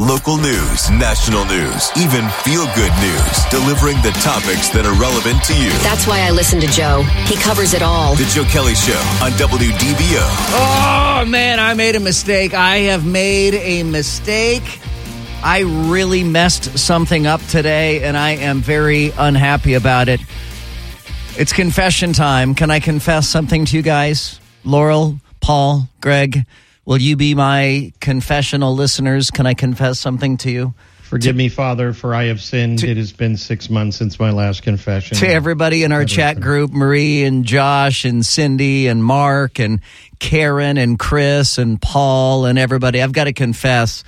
Local news, national news, even feel good news, delivering the topics that are relevant to you. That's why I listen to Joe. He covers it all. The Joe Kelly Show on WDBO. Oh, man, I made a mistake. I have made a mistake. I really messed something up today, and I am very unhappy about it. It's confession time. Can I confess something to you guys? Laurel, Paul, Greg, will you be my confessional listeners? Can I confess something to you? Forgive me, Father, for I have sinned. it has been six months since my last confession. To everybody in our chat group, Marie and Josh and Cindy and Mark and Karen and Chris and Paul and everybody, I've got to confess,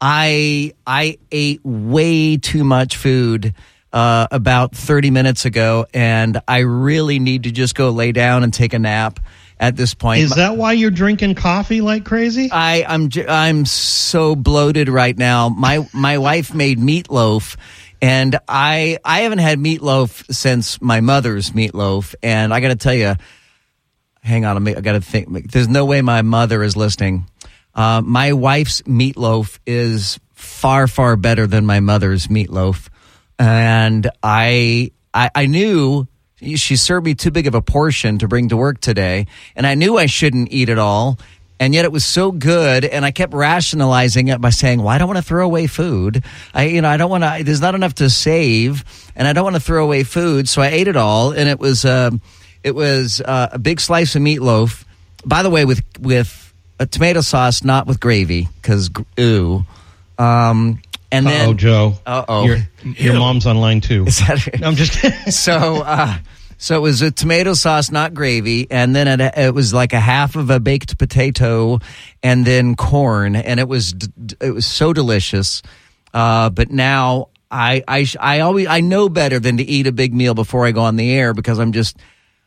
I I ate way too much food uh, about 30 minutes ago, and I really need to just go lay down and take a nap at this point. Is that why you're drinking coffee like crazy? I, I'm I'm so bloated right now. My my wife made meatloaf, and I I haven't had meatloaf since my mother's meatloaf, and I got to tell you, hang on, I got to think. There's no way my mother is listening. Uh, my wife's meatloaf is far far better than my mother's meatloaf, and I I, I knew she served me too big of a portion to bring to work today, and I knew I shouldn't eat it all. And yet it was so good, and I kept rationalizing it by saying, "Well, I don't want to throw away food. I, you know, I don't want to. There's not enough to save, and I don't want to throw away food." So I ate it all, and it was, uh, it was uh, a big slice of meatloaf. By the way, with with a tomato sauce, not with gravy, because ooh. Um, and then, oh, Joe. Uh oh. Your, your mom's online too. Is that No, I'm just kidding. so uh, so it was a tomato sauce, not gravy, and then it, it was like a half of a baked potato, and then corn, and it was it was so delicious. Uh, but now I I I always I know better than to eat a big meal before I go on the air because I'm just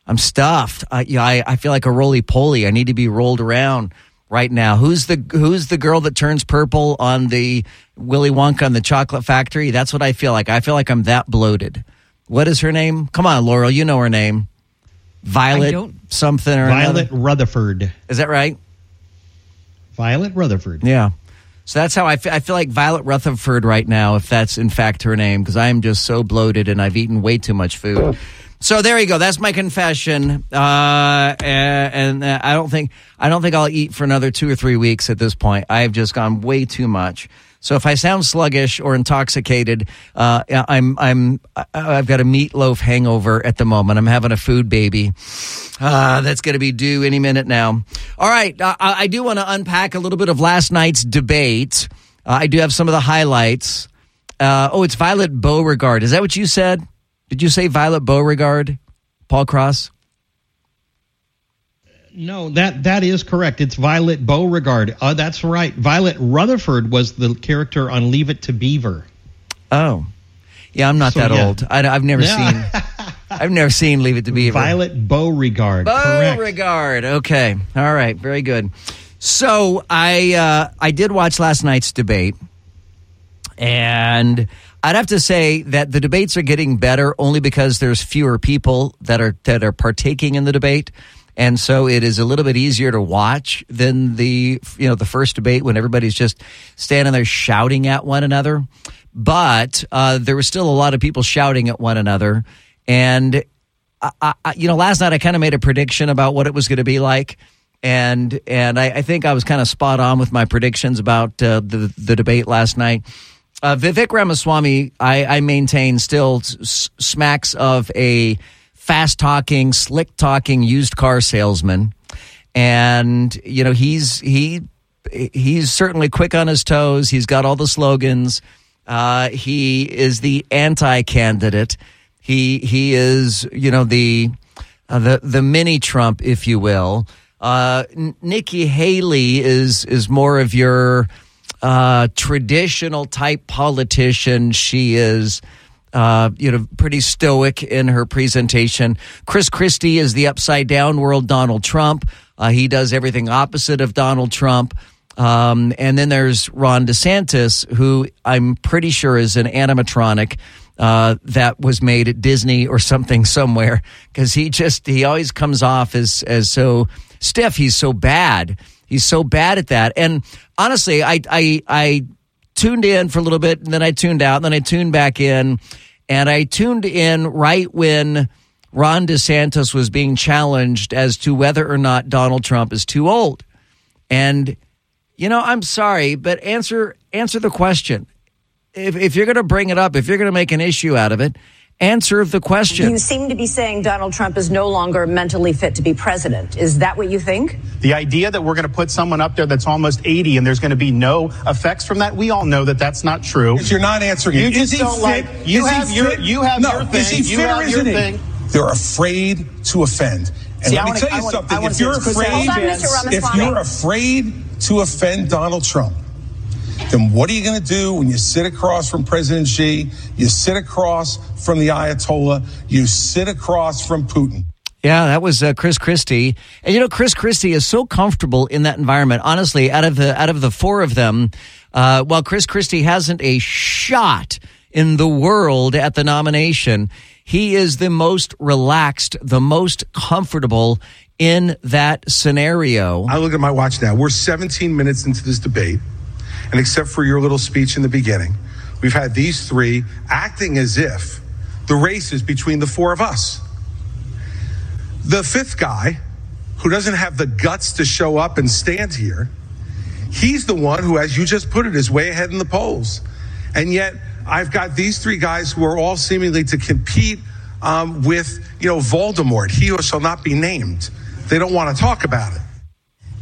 I'm stuffed. I yeah, I, I feel like a roly poly. I need to be rolled around right now. Who's the who's the girl that turns purple on the Willy Wonka and the Chocolate Factory? That's what I feel like. I feel like I'm that bloated. What is her name? Come on, Laurel, you know her name. Violet something or other Violet another. Rutherford. Is that right? Violet Rutherford. Yeah. So that's how I feel. I feel like Violet Rutherford right now, if that's in fact her name, because I am just so bloated and I've eaten way too much food. So there you go. That's my confession. Uh, and uh, I don't think I don't think I'll eat for another two or three weeks at this point. I've just gone way too much. So if I sound sluggish or intoxicated, uh, I'm I'm I've got a meatloaf hangover at the moment. I'm having a food baby. Uh, that's going to be due any minute now. All right, uh, I, I do want to unpack a little bit of last night's debate. Uh, I do have some of the highlights. Uh, oh, it's Violet Beauregard. Is that what you said? Did you say Violet Beauregard, Paul Cross? No, that that is correct. It's Violet Beauregard. Uh, that's right. Violet Rutherford was the character on Leave It to Beaver. Oh, yeah. I'm not So, that yeah. old. I, have never Yeah. seen. I've never seen Leave It to Beaver. Violet Beauregard. correct. Beauregard. Okay. All right. Very good. So I uh, I did watch last night's debate, and I'd have to say that the debates are getting better only because there's fewer people that are that are partaking in the debate. And so it is a little bit easier to watch than the you know the first debate when everybody's just standing there shouting at one another. But uh, there was still a lot of people shouting at one another, and I, I, you know, last night I kind of made a prediction about what it was going to be like, and and I, I think I was kind of spot on with my predictions about uh, the the debate last night. Uh, Vivek Ramaswamy, I, I maintain, still s- smacks of a fast talking, slick talking used car salesman, and you know he's he he's certainly quick on his toes. He's got all the slogans. Uh, he is the anti-candidate. He he is you know the uh, the the mini Trump, if you will. Uh, Nikki Haley is is more of your uh, traditional type politician. She is. Uh, you know, pretty stoic in her presentation. Chris Christie is the upside down world Donald Trump. Uh, he does everything opposite of Donald Trump. Um, and then there's Ron DeSantis, who I'm pretty sure is an animatronic uh, that was made at Disney or something somewhere because he just he always comes off as as so stiff. He's so bad. He's so bad at that. And honestly, I I I tuned in for a little bit, and then I tuned out, and then I tuned back in, and I tuned in right when Ron DeSantis was being challenged as to whether or not Donald Trump is too old. And you know, I'm sorry, but answer answer the question. If if you're going to bring it up, if you're going to make an issue out of it, answer of the question. You seem to be saying Donald Trump is no longer mentally fit to be president. Is that what you think? The idea that we're going to put someone up there that's almost 80 and there's going to be no effects from that, we all know that that's not true. You're not answering You it. just he don't fit? like- you Is have your- fit? you have no. your thing. Is he You fit have your isn't he? thing. They're afraid to offend. And See, let me wanna- tell you wanna- something. If you're afraid, on, if you're afraid to offend Donald Trump, then what are you going to do when you sit across from President Xi, you sit across from the Ayatollah, you sit across from Putin? Yeah, that was uh, Chris Christie, and you know Chris Christie is so comfortable in that environment. Honestly, out of the out of the four of them, uh, while Chris Christie hasn't a shot in the world at the nomination, he is the most relaxed, the most comfortable in that scenario. I look at my watch now. We're 17 minutes into this debate, and except for your little speech in the beginning, we've had these three acting as if the race is between the four of us. The fifth guy, who doesn't have the guts to show up and stand here, he's the one who, as you just put it, is way ahead in the polls. And yet, I've got these three guys who are all seemingly to compete um, with, you know, Voldemort. He who shall not be named. They don't want to talk about it.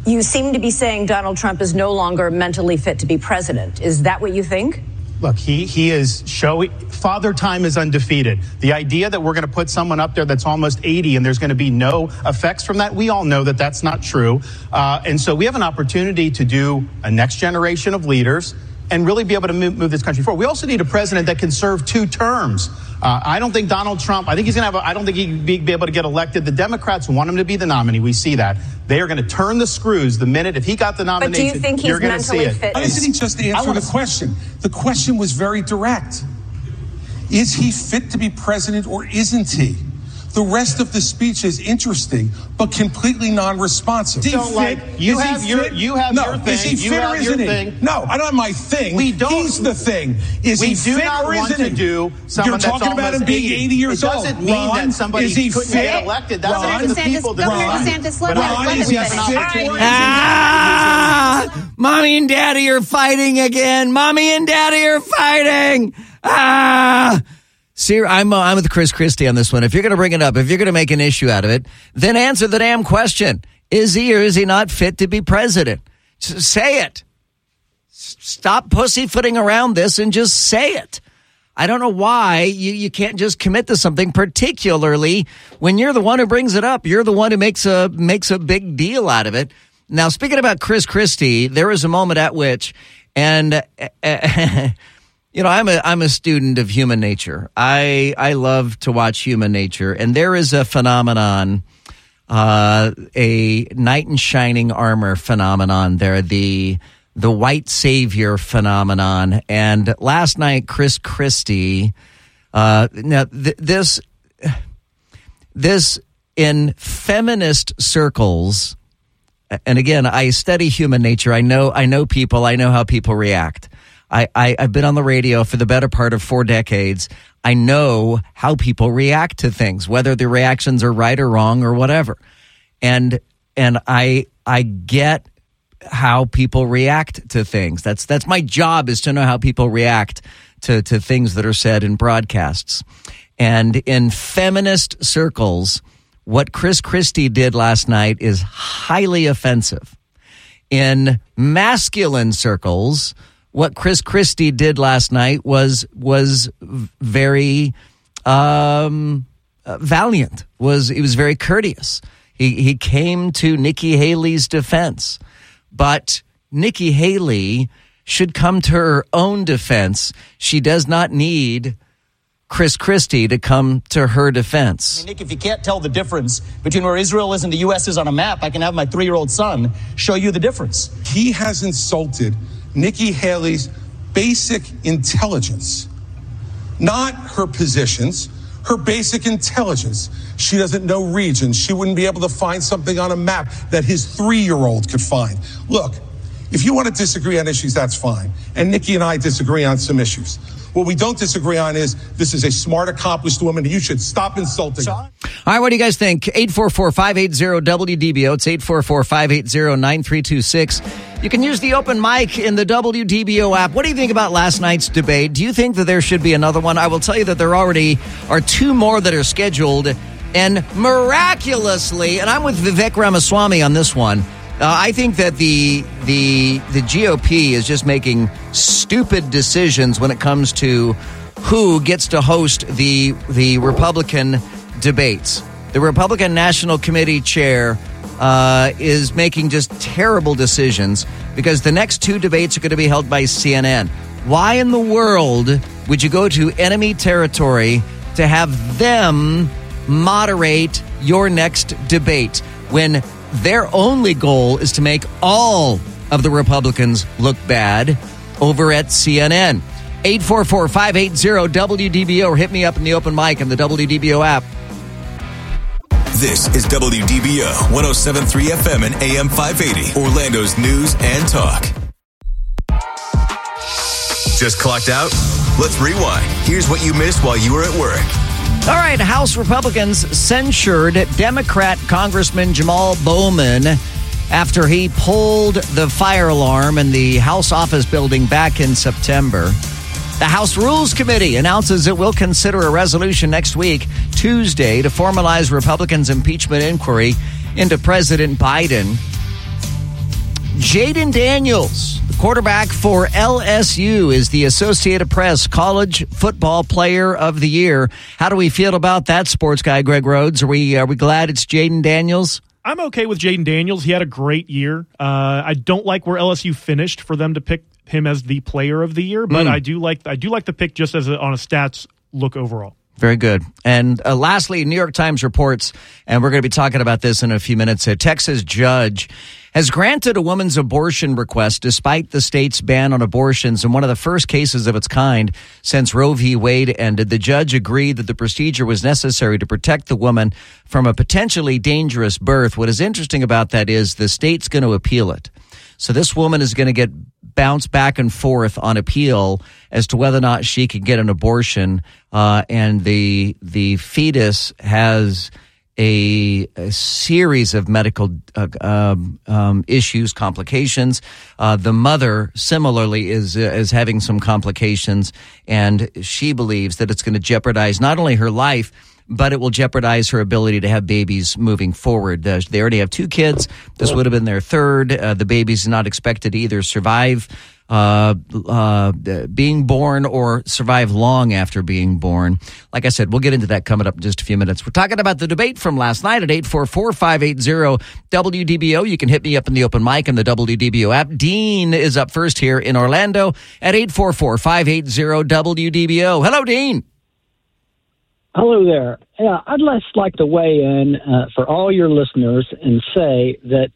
You seem to be saying Donald Trump is no longer mentally fit to be president. Is that what you think? Look, he he is showing father time is undefeated. The idea that we're going to put someone up there that's almost 80 and there's going to be no effects from that, we all know that that's not true. Uh, and so we have an opportunity to do a next generation of leaders and really be able to move, move this country forward. We also need a president that can serve two terms. Uh, I don't think Donald Trump. I think he's going to have. A, I don't think he'd be, be able to get elected. The Democrats want him to be the nominee. We see that they are going to turn the screws the minute if he got the nomination. But nomination. do you think he's you're going to see mentally it. fit? Why doesn't he just answer wanna- the question? The question was very direct. Is he fit to be president or isn't he? The rest of the speech is interesting, but completely non-responsive. Is he don't like- you Is have your- fit? you have no. your Is he thing. You fit or isn't he? thing. No, I don't have my thing. We don't- He's the thing. Is We he do fit not or want isn't to he? do You're talking that's about him being 80 years it old. doesn't mean Ron, that somebody is he couldn't fit? get elected. That's Ron, the people. that Governor Ron, DeSantis, let but I- let him is he fit All right. or Ah, mommy and daddy are fighting again. Mommy and daddy are fighting. Ah. See, I'm uh, I'm with Chris Christie on this one. If you're going to bring it up, if you're going to make an issue out of it, then answer the damn question: Is he or is he not fit to be president? S- say it. S- Stop pussyfooting around this and just say it. I don't know why you, you can't just commit to something, particularly when you're the one who brings it up. You're the one who makes a makes a big deal out of it. Now, speaking about Chris Christie, there was a moment at which, and uh, you know, I'm a I'm a student of human nature. I I love to watch human nature, and there is a phenomenon, uh, a knight in shining armor phenomenon. There, the the white savior phenomenon. And last night, Chris Christie, uh, now th- this this in feminist circles and again, I study human nature. I know, I know people. I know how people react. I, I, I've been on the radio for the better part of four decades. I know how people react to things, whether the reactions are right or wrong or whatever. And, and I, I get how people react to things. That's, that's my job is to know how people react to, to things that are said in broadcasts. And in feminist circles, what Chris Christie did last night is highly offensive. In masculine circles, what Chris Christie did last night was was very um, uh, valiant. Was he was very courteous. He he came to Nikki Haley's defense, but Nikki Haley should come to her own defense. She does not need Chris Christie to come to her defense. Nick, if you can't tell the difference between where Israel is and the U.S. is on a map, I can have my three year old son show you the difference. He has insulted Nikki Haley's basic intelligence, not her positions, her basic intelligence. She doesn't know regions. She wouldn't be able to find something on a map that his three year old could find. Look, If you want to disagree on issues, that's fine. And Nikki and I disagree on some issues. What we don't disagree on is this is a smart, accomplished woman. You should stop insulting her. All right, what do you guys think? 844-580-WDBO. It's 844-580-9326. You can use the open mic in the WDBO app. What do you think about last night's debate? Do you think that there should be another one? I will tell you that there already are two more that are scheduled. And miraculously, and I'm with Vivek Ramaswamy on this one, uh, I think that the the the GOP is just making stupid decisions when it comes to who gets to host the the Republican debates. The Republican National Committee chair uh, is making just terrible decisions because the next two debates are going to be held by CNN. Why in the world would you go to enemy territory to have them moderate your next debate when their only goal is to make all of the Republicans look bad over at CNN. 844 580 WDBO or hit me up in the open mic in the WDBO app. This is WDBO 1073 FM and AM 580, Orlando's news and talk. Just clocked out? Let's rewind. Here's what you missed while you were at work. All right, House Republicans censured Democrat Congressman Jamal Bowman after he pulled the fire alarm in the House office building back in September. The House Rules Committee announces it will consider a resolution next week, Tuesday, to formalize Republicans' impeachment inquiry into President Biden. Jayden Daniels, quarterback for LSU, is the Associated Press College Football Player of the Year. How do we feel about that, sports guy Greg Rhodes? Are we are we glad it's Jayden Daniels? I'm okay with Jayden Daniels. He had a great year. Uh, I don't like where LSU finished for them to pick him as the Player of the Year, but Mm. I do like I do like the pick just as a, on a stats look overall. Very good. And uh, lastly, New York Times reports, and we're going to be talking about this in a few minutes. A Texas judge has granted a woman's abortion request despite the state's ban on abortions in one of the first cases of its kind since Roe v. Wade ended. The judge agreed that the procedure was necessary to protect the woman from a potentially dangerous birth. What is interesting about that is the state's going to appeal it. So this woman is going to get bounced back and forth on appeal as to whether or not she can get an abortion, uh, and the the fetus has a, a series of medical uh, um, um, issues, complications. Uh, the mother similarly is uh, is having some complications, and she believes that it's going to jeopardize not only her life but it will jeopardize her ability to have babies moving forward. Uh, they already have two kids. This would have been their third. Uh, the baby's not expected to either survive uh, uh, being born or survive long after being born. Like I said, we'll get into that coming up in just a few minutes. We're talking about the debate from last night at 844-580-WDBO. You can hit me up in the open mic and the WDBO app. Dean is up first here in Orlando at 844-580-WDBO. Hello, Dean. Hello there. Yeah, I'd just like to weigh in uh, for all your listeners and say that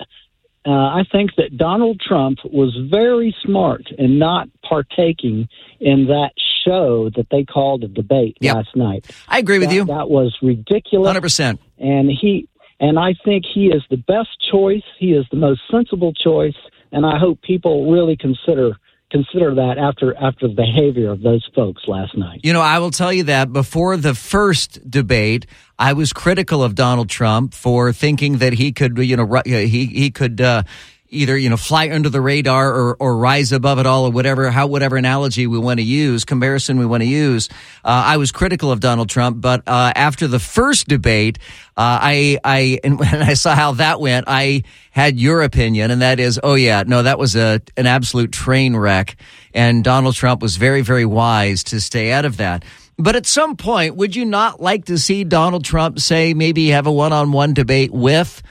uh, I think that Donald Trump was very smart in not partaking in that show that they called a debate last night. I agree with That- you. That was ridiculous. 100%. And he and I think he is the best choice. He is the most sensible choice, and I hope people really consider consider that after after the behavior of those folks last night. You know, I will tell you that before the first debate, I was critical of Donald Trump for thinking that he could, you know, he he could uh, either you know fly under the radar or or rise above it all or whatever how whatever analogy we want to use comparison we want to use. Uh, I was critical of Donald Trump, but uh, after the first debate, uh, I I and when I saw how that went, I had your opinion, and that is, oh yeah, no, that was a an absolute train wreck, and Donald Trump was very very wise to stay out of that. But at some point, would you not like to see Donald Trump say maybe have a one on one debate with,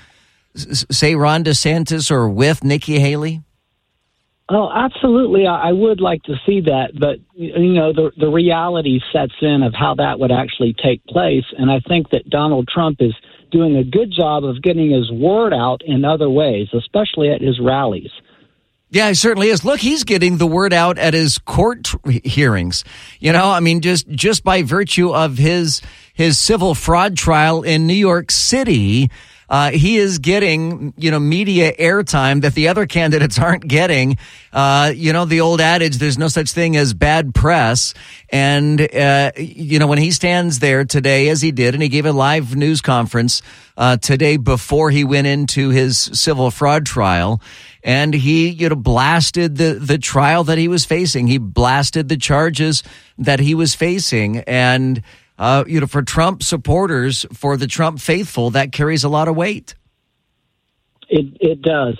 say, Ron DeSantis or with Nikki Haley? Oh, absolutely. I, would like to see that, but you know, the the reality sets in of how that would actually take place, and I think that Donald Trump is doing a good job of getting his word out in other ways, especially at his rallies. Yeah, he certainly is. Look, he's getting the word out at his court hearings. You know, I mean, just just by virtue of his his civil fraud trial in New York City, uh, he is getting, you know, media airtime that the other candidates aren't getting. Uh, you know, the old adage, there's no such thing as bad press. And, uh, you know, when he stands there today, as he did, and he gave a live news conference, uh, today before he went into his civil fraud trial, and he, you know, blasted the, the trial that he was facing. He blasted the charges that he was facing. And, uh, you know, for Trump supporters, for the Trump faithful, that carries a lot of weight. It it does.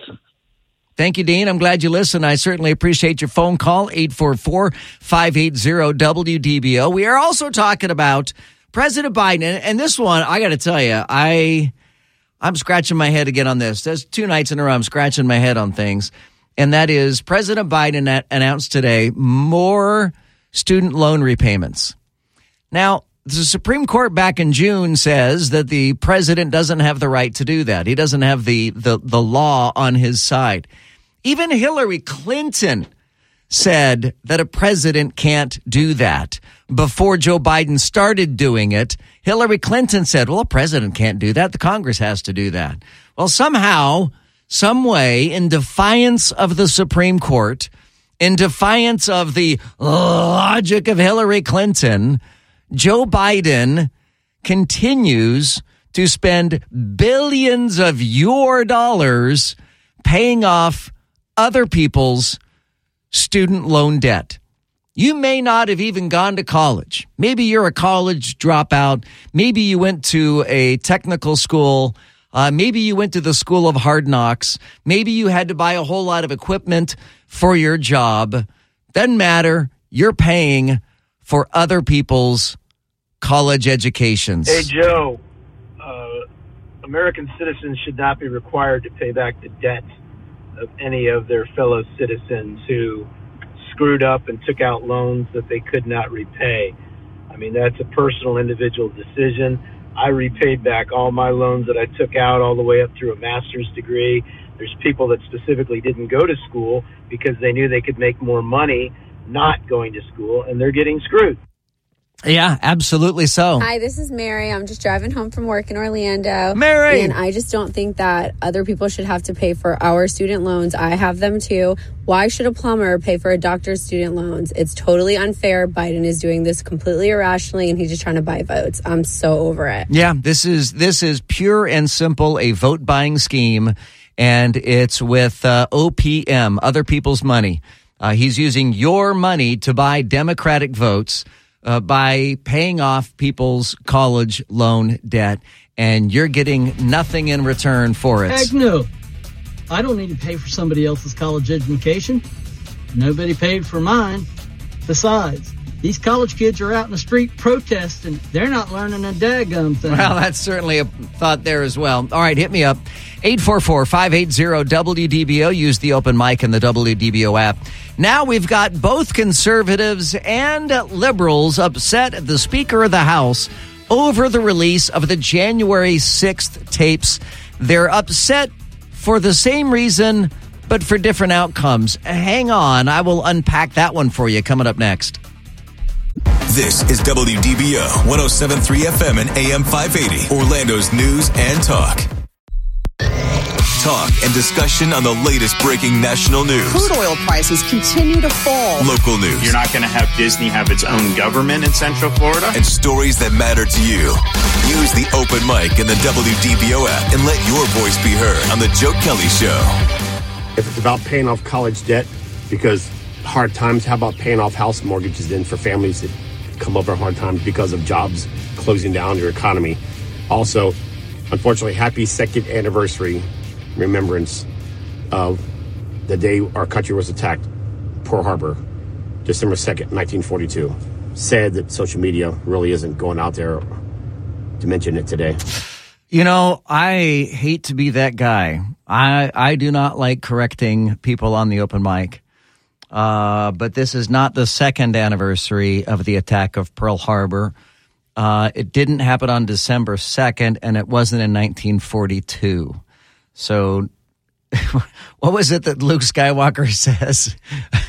Thank you, Dean. I'm glad you listened. I certainly appreciate your phone call, 844-580-WDBO. We are also talking about President Biden, and, and this one, I got to tell you, I, I'm scratching my head again on this. There's two nights in a row I'm scratching my head on things, and that is President Biden announced today more student loan repayments. Now, the Supreme Court back in June says that the president doesn't have the right to do that. He doesn't have the, the, the law on his side. Even Hillary Clinton said that a president can't do that. Before Joe Biden started doing it, Hillary Clinton said, well, a president can't do that. The Congress has to do that. Well, somehow, some way, in defiance of the Supreme Court, in defiance of the logic of Hillary Clinton, Joe Biden continues to spend billions of your dollars paying off other people's student loan debt. You may not have even gone to college. Maybe you're a college dropout. Maybe you went to a technical school. Uh, maybe you went to the school of hard knocks. Maybe you had to buy a whole lot of equipment for your job. Doesn't matter. You're paying for other people's college educations. Hey, Joe. Uh, American citizens should not be required to pay back the debt of any of their fellow citizens who screwed up and took out loans that they could not repay. I mean, that's a personal individual decision. I repaid back all my loans that I took out all the way up through a master's degree. There's people that specifically didn't go to school because they knew they could make more money not going to school, and they're getting screwed. Yeah, absolutely so. Hi, this is Mary. I'm just driving home from work in Orlando. Mary! And I just don't think that other people should have to pay for our student loans. I have them too. Why should a plumber pay for a doctor's student loans? It's totally unfair. Biden is doing this completely irrationally and he's just trying to buy votes. I'm so over it. Yeah, this is this is pure and simple a vote buying scheme and it's with uh, OPM, other people's money. Uh, he's using your money to buy Democratic votes uh, by paying off people's college loan debt, and you're getting nothing in return for it. Heck no. I don't need to pay for somebody else's college education. Nobody paid for mine. Besides, these college kids are out in the street protesting. They're not learning a daggum thing. Well, that's certainly a thought there as well. All right, hit me up. 844-580-WDBO. Use the open mic in the WDBO app. Now we've got both conservatives and liberals upset at the Speaker of the House over the release of the January 6th tapes. They're upset for the same reason, but for different outcomes. Hang on. I will unpack that one for you coming up next. This is WDBO 1073 FM and AM 580, Orlando's news and talk. Talk and discussion on the latest breaking national news. Crude oil prices continue to fall. Local news. You're not going to have Disney have its own government in Central Florida. And stories that matter to you. Use the open mic in the WDBO app and let your voice be heard on the Joe Kelly Show. If it's about paying off college debt because hard times, how about paying off house mortgages then for families that come over hard times because of jobs closing down your economy? Also, unfortunately, happy second anniversary remembrance of the day our country was attacked, Pearl Harbor, December 2nd, 1942. Sad that social media really isn't going out there to mention it today. You know, I hate to be that guy. I I do not like correcting people on the open mic. Uh, but this is not the second anniversary of the attack of Pearl Harbor. Uh, it didn't happen on December 2nd, and it wasn't in 1942. So what was it that Luke Skywalker says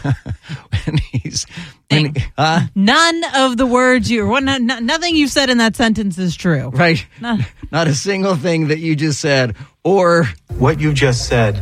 when he's when, uh, None of the words you, well, no, no, nothing you said in that sentence is true. right? No. Not a single thing that you just said, or What you just said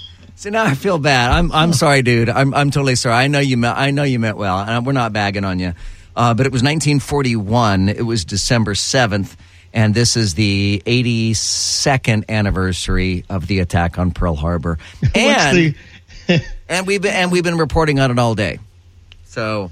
So now I feel bad. I'm I'm sorry, dude. I'm I'm totally sorry. I know you meant I know you meant well, and we're not bagging on you. Uh, but it was 1941. It was December 7th, and this is the 82nd anniversary of the attack on Pearl Harbor. And and we've been and we've been reporting on it all day. So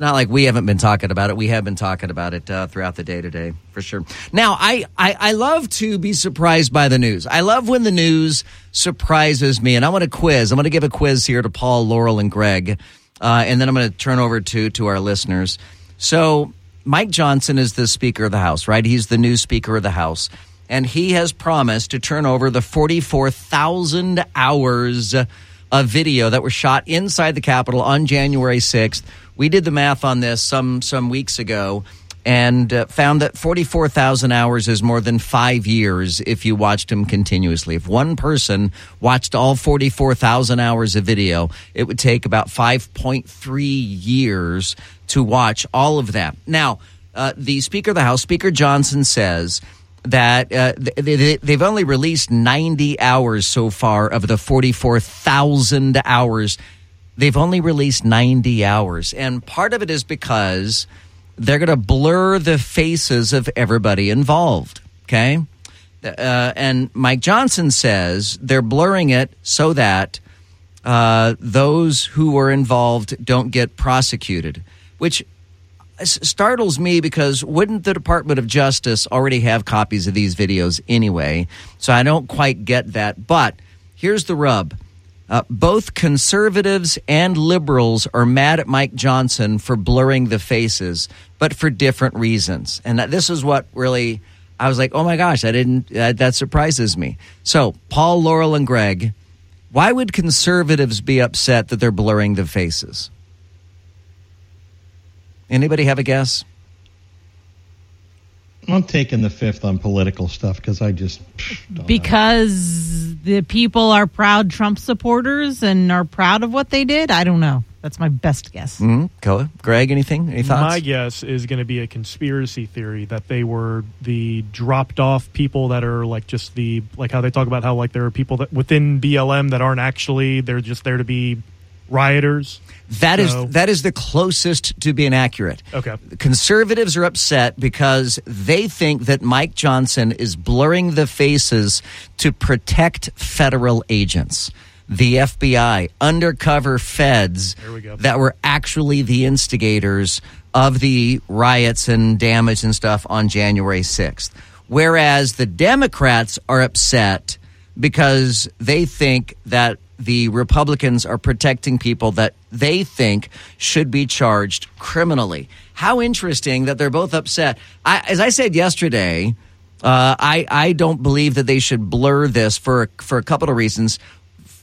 not like we haven't been talking about it. We have been talking about it uh, throughout the day today, for sure. Now, I, I, I love to be surprised by the news. I love when the news surprises me. And I want to quiz. I'm going to give a quiz here to Paul, Laurel, and Greg. Uh, and then I'm going to turn over to, to our listeners. So, Mike Johnson is the Speaker of the House, right? He's the new Speaker of the House. And he has promised to turn over the 44,000 hours of video that were shot inside the Capitol on January 6th. We did the math on this some some weeks ago and uh, found that 44,000 hours is more than 5 years if you watched them continuously. If one person watched all 44,000 hours of video, it would take about 5.3 years to watch all of that. Now, uh, the Speaker of the House, Speaker Johnson says that uh, they, they've only released 90 hours so far of the 44,000 hours. They've only released 90 hours. And part of it is because they're going to blur the faces of everybody involved. Okay. Uh, and Mike Johnson says they're blurring it so that uh, those who were involved don't get prosecuted, which startles me because wouldn't the Department of Justice already have copies of these videos anyway? So I don't quite get that. But here's the rub. Uh, both conservatives and liberals are mad at Mike Johnson for blurring the faces, but for different reasons. And that, this is what really, I was like, oh my gosh, I didn't, uh, that surprises me. So, Paul, Laurel, and Greg, why would conservatives be upset that they're blurring the faces? Anybody have a guess? I'm taking the fifth on political stuff because I just Because the people are proud Trump supporters and are proud of what they did? I don't know. That's my best guess. Mm-hmm. Koa? Greg, anything? Any thoughts? My guess is going to be a conspiracy theory that they were the dropped off people that are like just the like how they talk about how like there are people that within BLM that aren't actually they're just there to be rioters. That is So- that is the closest to being accurate. Okay. Conservatives are upset because they think that Mike Johnson is blurring the faces to protect federal agents. The FBI, undercover feds that were actually the instigators of the riots and damage and stuff on January 6th. Whereas the Democrats are upset because they think that the Republicans are protecting people that they think should be charged criminally. How interesting that they're both upset. I, as I said yesterday, uh, I I don't believe that they should blur this for for a couple of reasons.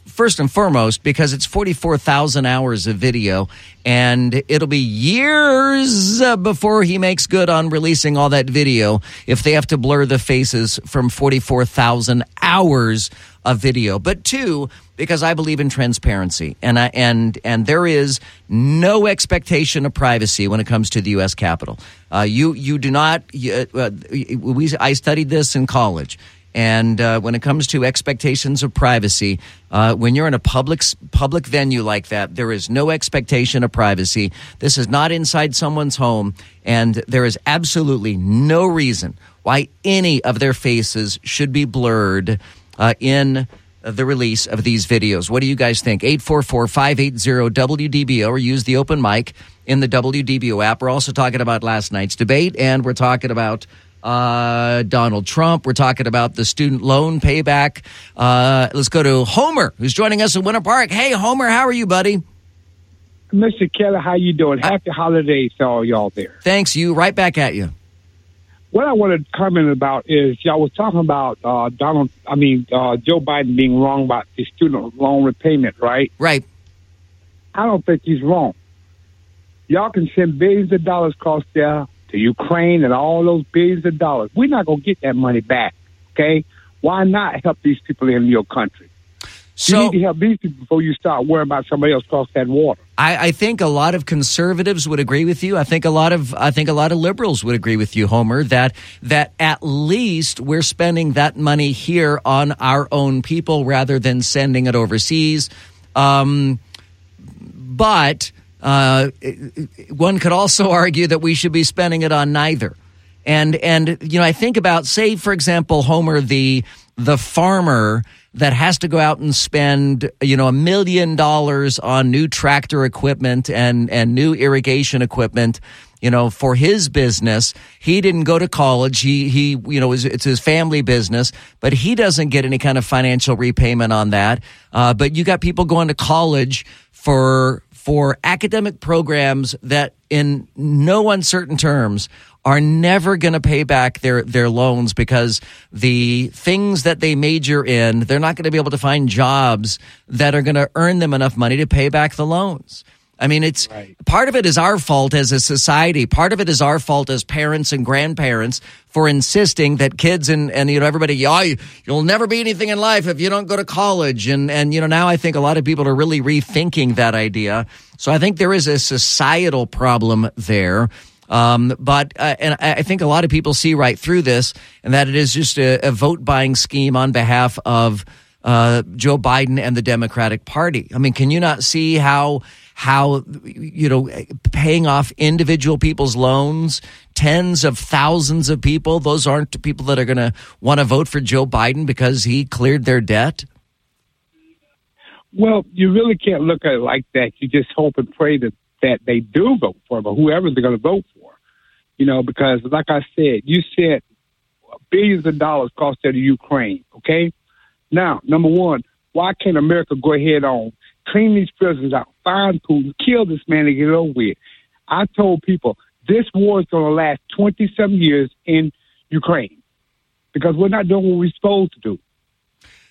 First and foremost, because it's 44,000 hours of video, and it'll be years before he makes good on releasing all that video if they have to blur the faces from 44,000 hours of video. But two, because I believe in transparency, and I, and and there is no expectation of privacy when it comes to the U.S. Capitol. Uh, you you do not. You, uh, we I studied this in college. And uh, when it comes to expectations of privacy, uh, when you're in a public public venue like that, there is no expectation of privacy. This is not inside someone's home, and there is absolutely no reason why any of their faces should be blurred uh, in the release of these videos. What do you guys think? 844-580-WDBO or use the open mic in the WDBO app. We're also talking about last night's debate, and we're talking about uh, Donald Trump. We're talking about the student loan payback. Uh, let's go to Homer, who's joining us in Winter Park. Hey, Homer, how are you, buddy? Mr. Keller, how you doing? Happy holidays to all y'all there. Thanks. You right back at you. What I want to comment about is y'all was talking about uh, Donald, I mean uh, Joe Biden being wrong about the student loan repayment, right? Right. I don't think he's wrong. Y'all can send billions of dollars across there to Ukraine and all those billions of dollars. We're not going to get that money back. Okay, why not help these people in your country? So, you need to help these people before you start worrying about somebody else across that water. I, I, think a lot of conservatives would agree with you. I think a lot of I think a lot of liberals would agree with you, Homer, that that at least we're spending that money here on our own people rather than sending it overseas. Um, but uh, one could also argue that we should be spending it on neither. And and you know, I think about say, for example, Homer, the the farmer that has to go out and spend you know a million dollars on new tractor equipment and and new irrigation equipment you know for his business. He didn't go to college. He he you know it's his family business but he doesn't get any kind of financial repayment on that. Uh, but you got people going to college for for academic programs that in no uncertain terms are never going to pay back their, their loans because the things that they major in, they're not going to be able to find jobs that are going to earn them enough money to pay back the loans. I mean, it's right. part of it is our fault as a society. Part of it is our fault as parents and grandparents for insisting that kids and, and you know, everybody, oh, you, you'll never be anything in life if you don't go to college. And, and, you know, now I think a lot of people are really rethinking that idea. So I think there is a societal problem there. Um, but uh, and I think a lot of people see right through this, and that it is just a, a vote buying scheme on behalf of uh, Joe Biden and the Democratic Party. I mean, can you not see how how you know paying off individual people's loans, tens of thousands of people, those aren't people that are going to want to vote for Joe Biden because he cleared their debt. Well, you really can't look at it like that. You just hope and pray that that they do vote for him, whoever they're going to vote for. You know, because like I said, you said billions of dollars cost to the Ukraine. Okay, now number one, why can't America go ahead on clean these prisons out, find Putin, kill this man, and get it over with? I told people this war is going to last twenty seven years in Ukraine because we're not doing what we're supposed to do.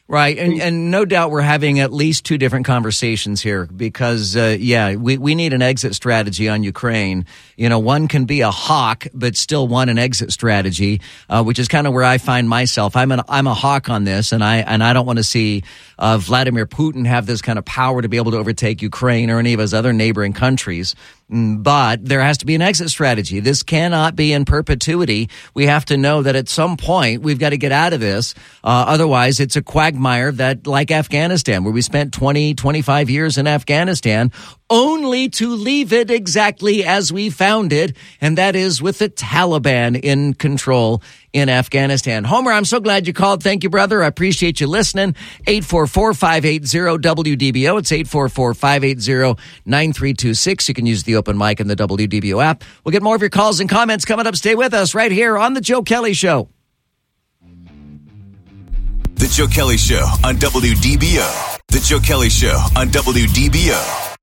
Right, and and no doubt we're having at least two different conversations here because uh, yeah, we, we need an exit strategy on Ukraine. You know, one can be a hawk, but still want an exit strategy, uh, which is kind of where I find myself. I'm an I'm a hawk on this, and I and I don't want to see uh, Vladimir Putin have this kind of power to be able to overtake Ukraine or any of his other neighboring countries. Mm, but there has to be an exit strategy. This cannot be in perpetuity. We have to know that at some point we've got to get out of this. Uh, otherwise, it's a quagmire that, like Afghanistan, where we spent 20, 25 years in Afghanistan only to leave it exactly as we found it, and that is with the Taliban in control in Afghanistan. Homer, I'm so glad you called. Thank you, brother. I appreciate you listening. 844-580-WDBO. It's 844-580-9326. You can use the open mic in the WDBO app. We'll get more of your calls and comments coming up. Stay with us right here on the Joe Kelly Show. The Joe Kelly Show on WDBO. The Joe Kelly Show on WDBO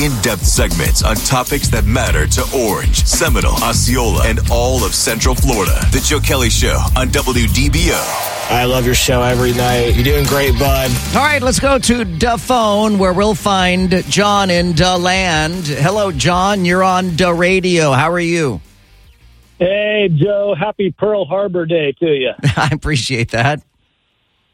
in depth segments on topics that matter to Orange, Seminole, Osceola, and all of Central Florida. The Joe Kelly Show on WDBO. I love your show every night. You're doing great, bud. All right, let's go to Da Phone where we'll find John in Da Land. Hello, John. You're on Da Radio. How are you? Hey, Joe. Happy Pearl Harbor Day to you. I appreciate that.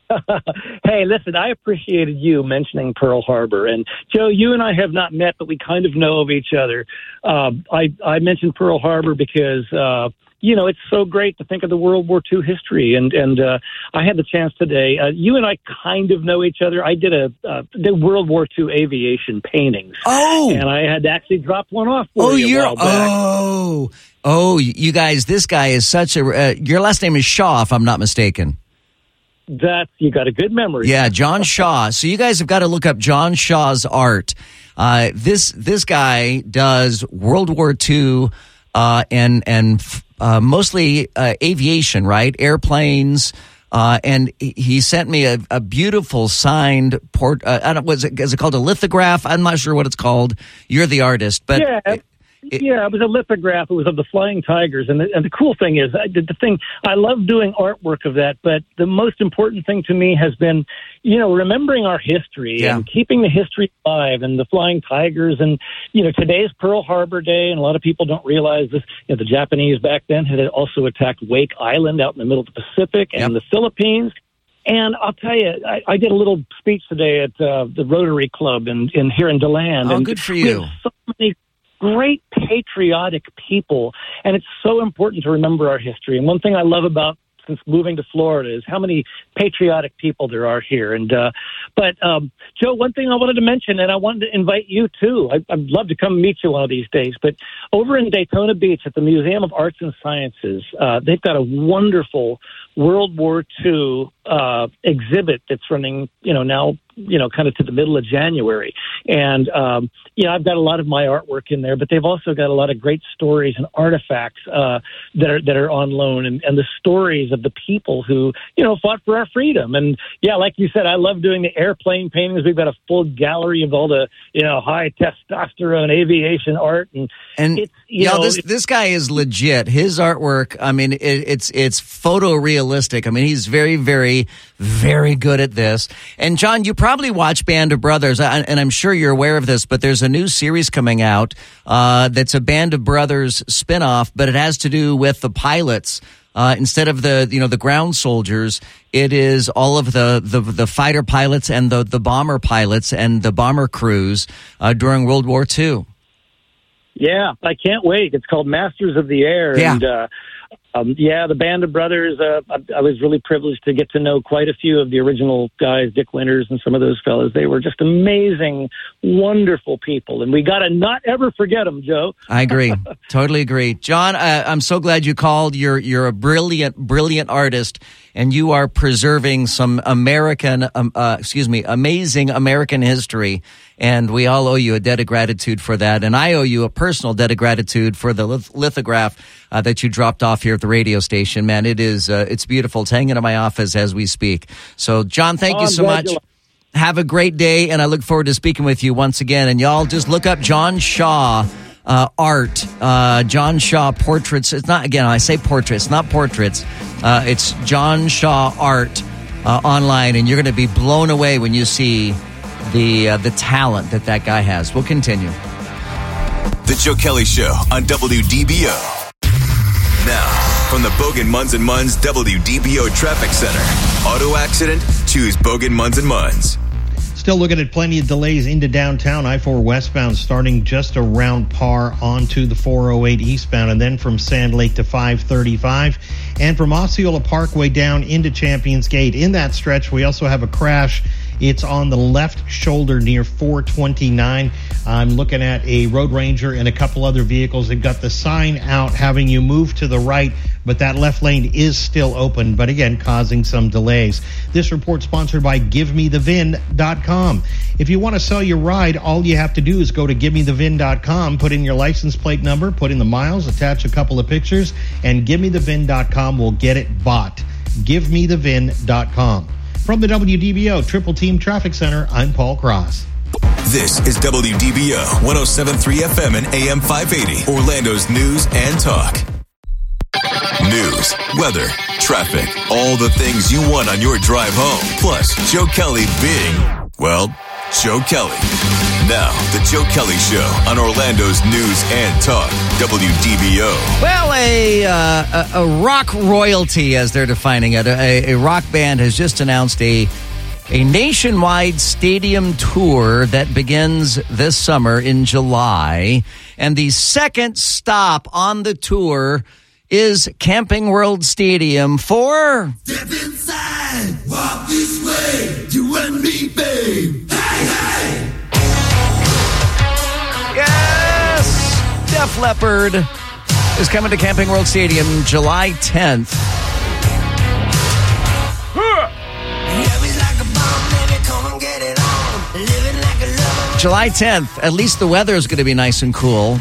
hey, listen, I appreciated you mentioning Pearl Harbor. And Joe, you and I have not met, but we kind of know of each other. Uh, I, I mentioned Pearl Harbor because, uh, you know, it's so great to think of the World War II history. And, and uh, I had the chance today. Uh, you and I kind of know each other. I did a uh, did World War II aviation paintings. Oh. And I had to actually drop one off for oh, you. You're, oh, oh, you guys, this guy is such a. Uh, your last name is Shaw, if I'm not mistaken. That's you got a good memory. Yeah, John Shaw. so you guys have got to look up John Shaw's art. Uh, this this guy does World War II uh, and and f- uh, mostly uh, aviation, right? Airplanes. Uh, and he- he sent me a, a beautiful signed port. Uh, I don't. Was it, is it called a lithograph? I'm not sure what it's called. You're the artist, but yeah, yeah, it was a lithograph. It was of the flying tigers, and the, and the cool thing is, I did the thing. I love doing artwork of that, but the most important thing to me has been, you know, remembering our history Yeah. and keeping the history alive, and the flying tigers, and you know, today's Pearl Harbor Day, and a lot of people don't realize this. You know, the Japanese back then had also attacked Wake Island out in the middle of the Pacific and the Philippines. And I'll tell you, I, I did a little speech today at uh, the Rotary Club in, in here in Deland. Oh, and good for you. so many great patriotic people, and it's so important to remember our history. And one thing I love about since moving to Florida is how many patriotic people there are here. And uh, but um, Joe, one thing I wanted to mention, and I wanted to invite you too. I, I'd love to come meet you one of these days. But over in Daytona Beach at the Museum of Arts and Sciences, uh, they've got a wonderful World War II uh, exhibit that's running. You know now. You know, kind of to the middle of January, and um, you know, I've got a lot of my artwork in there, but they've also got a lot of great stories and artifacts uh, that are that are on loan, and, and the stories of the people who you know fought for our freedom. And yeah, like you said, I love doing the airplane paintings. We've got a full gallery of all the you know high testosterone aviation art, and and it's you you know, know this this guy is legit. His artwork, I mean, it, it's it's photorealistic. I mean, he's very, very, very good at this. And John, you probably watch Band of Brothers, and I'm sure you're aware of this. But there's a new series coming out uh, that's a Band of Brothers spinoff, but it has to do with the pilots. Uh, instead of the you know the ground soldiers, it is all of the the, the fighter pilots and the the bomber pilots and the bomber crews uh, during World War II. Yeah, I can't wait. It's called Masters of the Air. Yeah. And, uh, um, yeah, the Band of Brothers. Uh, I, I was really privileged to get to know quite a few of the original guys, Dick Winters and some of those fellows. They were just amazing, wonderful people, and we got to not ever forget them, Joe. I agree. totally agree. John, uh, I'm so glad you called. You're you're a brilliant, brilliant artist, and you are preserving some American, um, uh, excuse me, amazing American history. And we all owe you a debt of gratitude for that. And I owe you a personal debt of gratitude for the lith- lithograph uh, that you dropped off here at the radio station. Man, it is uh, it's beautiful. It's hanging in my office as we speak. So, John, thank Oh, you so much. you- Have a great day, and I look forward to speaking with you once again. And y'all just look up John Shaw uh, art, uh, John Shaw portraits. It's not again. I say portraits, not portraits. Uh, it's John Shaw art uh, online, and you're going to be blown away when you see the uh, the talent that that guy has. We'll continue. The Joe Kelly Show on WDBO. Now, from the Bogin Munns and Munns WDBO Traffic Center. Auto accident? Choose Bogin Munns and Munns. Still looking at plenty of delays into downtown I 4 westbound, starting just around par onto the 408 eastbound, and then from Sand Lake to 535, and from Osceola Parkway down into Champions Gate. In that stretch, we also have a crash. It's on the left shoulder near 429. I'm looking at a Road Ranger and a couple other vehicles. They've got the sign out having you move to the right, but that left lane is still open, but again, causing some delays. This report sponsored by GiveMeTheVin.com. If you want to sell your ride, all you have to do is go to GiveMeTheVin.com, put in your license plate number, put in the miles, attach a couple of pictures, and GiveMeTheVin.com will get it bought. GiveMeTheVin.com. From the WDBO Triple Team Traffic Center, I'm Paul Cross. This is WDBO 1073 FM and AM 580, Orlando's news and talk. News, weather, traffic, all the things you want on your drive home. Plus, Joe Kelly being, well, Joe Kelly. Now, the Joe Kelly Show on Orlando's news and talk. WDBO. Well, a, uh, a a rock royalty, as they're defining it, a, a rock band has just announced a a nationwide stadium tour that begins this summer in July, and the second stop on the tour is Camping World Stadium for Step inside, walk this way, you and me, babe. Hey, hey! Yes! Def Leppard is coming to Camping World Stadium July 10th. July 10th. At least the weather is going to be nice and cool.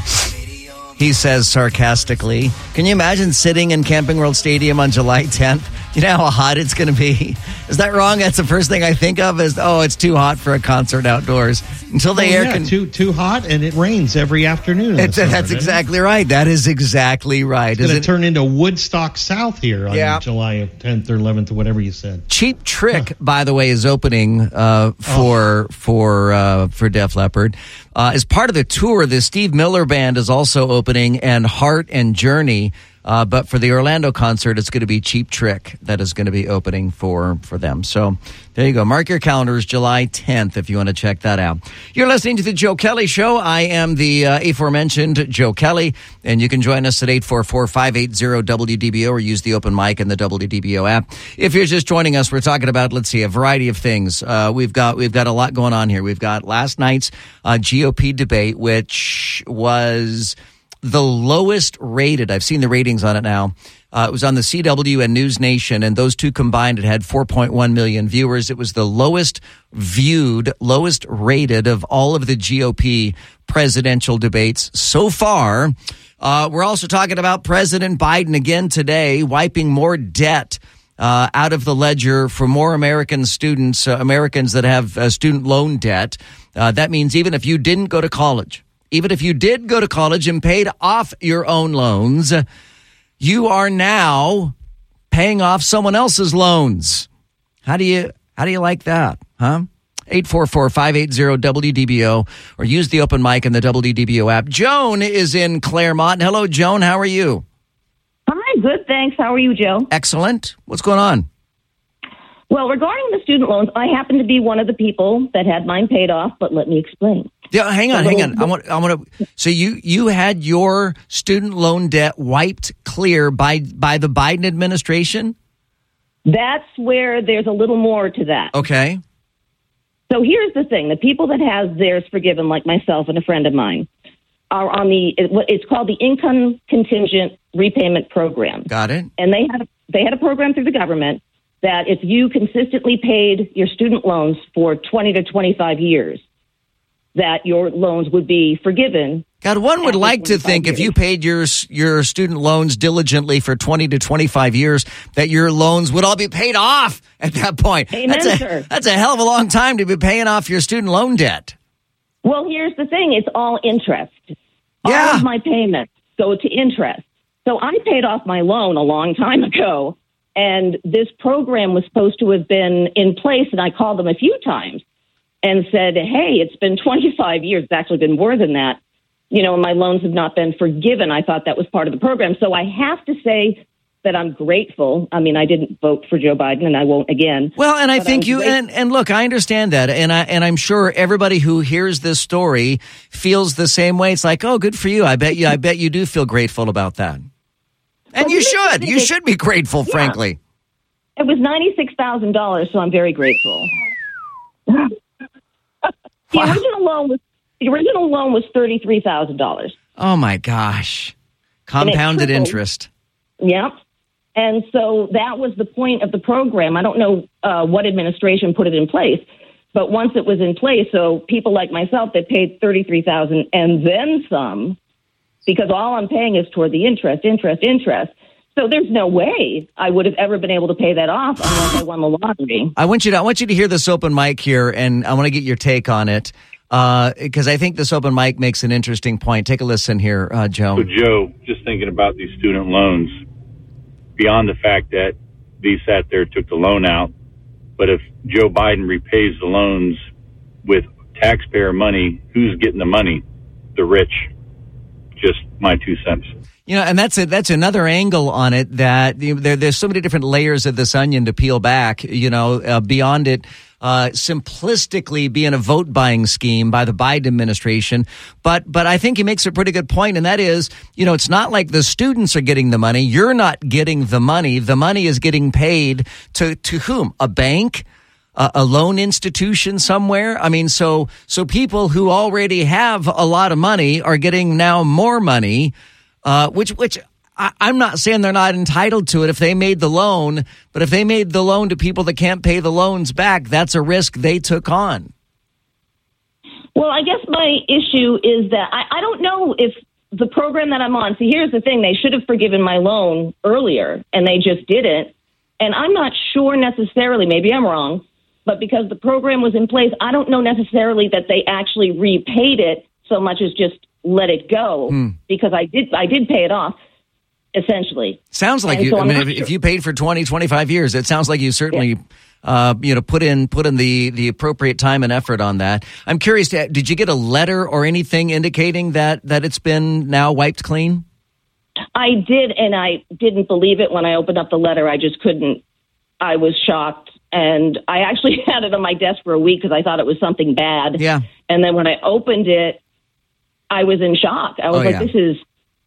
He says sarcastically. Can you imagine sitting in Camping World Stadium on July 10th? You know how hot it's going to be? Is that wrong? That's the first thing I think of is, oh, it's too hot for a concert outdoors. Until the Well, air yeah, can. too too hot, and it rains every afternoon. It's- summer, that's doesn't it? exactly right. That is exactly right. It's going it- to turn into Woodstock South here on Yeah. July 10th or 11th or whatever you said. Cheap Trick, by the way, is opening uh, for for uh, for Def Leppard. Uh, as part of the tour, the Steve Miller Band is also opening, and Heart and Journey. Uh, but for the Orlando concert, it's going to be Cheap Trick that is going to be opening for for them. So there you go. Mark your calendars, July 10th, if you want to check that out. You're listening to the Joe Kelly Show. I am the uh, aforementioned Joe Kelly, and you can join us at 844-580-WDBO or use the open mic in the WDBO app. If you're just joining us, we're talking about, let's see, a variety of things. Uh, we've got, we've got a lot going on here. We've got last night's uh, GOP debate, which was the lowest rated. I've seen the ratings on it now. Uh, it was on the CW and News Nation, and those two combined, it had 4.1 million viewers. It was the lowest viewed, lowest rated of all of the GOP presidential debates so far. Uh, we're also talking about President Biden again today, wiping more debt uh, out of the ledger for more American students, uh, Americans that have uh, student loan debt. Uh, that means even if you didn't go to college, even if you did go to college and paid off your own loans, you are now paying off someone else's loans. How do you how do you like that? Huh? 844-580-WDBO or use the open mic in the WDBO app. Joan is in Clermont. Hello, Joan. How are you? Hi, good, thanks. How are you, Joe? Excellent. What's going on? Well, regarding the student loans, I happen to be one of the people that had mine paid off, but let me explain. Yeah, hang on, hang on. I want, I want to. So you you had your student loan debt wiped clear by by the Biden administration. That's where there's a little more to that. Okay. So here's the thing: the people that has theirs forgiven, like myself and a friend of mine, are on the what- it's called the income contingent repayment program, Got it. and they had they had a program through the government that if you consistently paid your student loans for 20 to 25 years, that your loans would be forgiven. God, one would like to 25 think if you paid your your student loans diligently for twenty to twenty five years, that your loans would all be paid off at that point. Amen, that's a, sir. That's a hell of a long time to be paying off your student loan debt. Well, here's the thing: it's all interest. Yeah. All of my payments go to interest. So I paid off my loan a long time ago, and this program was supposed to have been in place. And I called them a few times and said, "Hey, it's been 25 years. It's actually been more than that. You know, and my loans have not been forgiven. I thought that was part of the program. So I have to say." That I'm grateful. I mean, I didn't vote for Joe Biden, and I won't again. Well, and I think was you grateful. and, and look, I understand that, and I and I'm sure everybody who hears this story feels the same way. It's like, oh, good for you. I bet you. I bet you do feel grateful about that, and you should. You should be grateful, frankly. It was ninety six thousand dollars, so I'm very grateful. the original loan was the original loan was thirty three thousand dollars. Oh my gosh, compounded interest. Yep. And so that was the point of the program. I don't know uh, what administration put it in place, but once it was in place, so people like myself that paid thirty three thousand and then some, because all I'm paying is toward the interest, interest, interest. So there's no way I would have ever been able to pay that off unless I won the lottery. I want you to I want you to hear this open mic here, and I want to get your take on it because I think this open mic makes an interesting point. Take a listen here, uh, Joe. So, Joe, just thinking about these student loans, beyond the fact that these sat there, took the loan out, but if Joe Biden repays the loans with taxpayer money, who's getting the money? The rich. Just my two cents. You know, and that's a, that's another angle on it that you know, there, there's so many different layers of this onion to peel back. You know, uh, beyond it, uh, simplistically being a vote buying scheme by the Biden administration. But but I think he makes a pretty good point, and that is, you know, it's not like the students are getting the money. You're not getting the money. The money is getting paid to to whom? A bank a, loan institution somewhere. I mean, so so people who already have a lot of money are getting now more money, uh, which which. I, I'm not saying they're not entitled to it if they made the loan, but if they made the loan to people that can't pay the loans back, that's a risk they took on. Well, I guess my issue is that I, I don't know if the program that I'm on, see, here's the thing: they should have forgiven my loan earlier, and they just didn't. And I'm not sure necessarily. Maybe I'm wrong, but because the program was in place, I don't know necessarily that they actually repaid it so much as just let it go Hmm. because I did I did pay it off essentially. Sounds like And you. so I mean, if, sure. if you paid for 20, 25 years, it sounds like you certainly, uh, you know, put in put in the the appropriate time and effort on that. I'm curious. Did you get a letter or anything indicating that that it's been now wiped clean? I did, and I didn't believe it when I opened up the letter. I just couldn't. I was shocked, and I actually had it on my desk for a week because I thought it was something bad. Yeah. And then when I opened it, I was in shock. I was Oh, like, yeah. "This is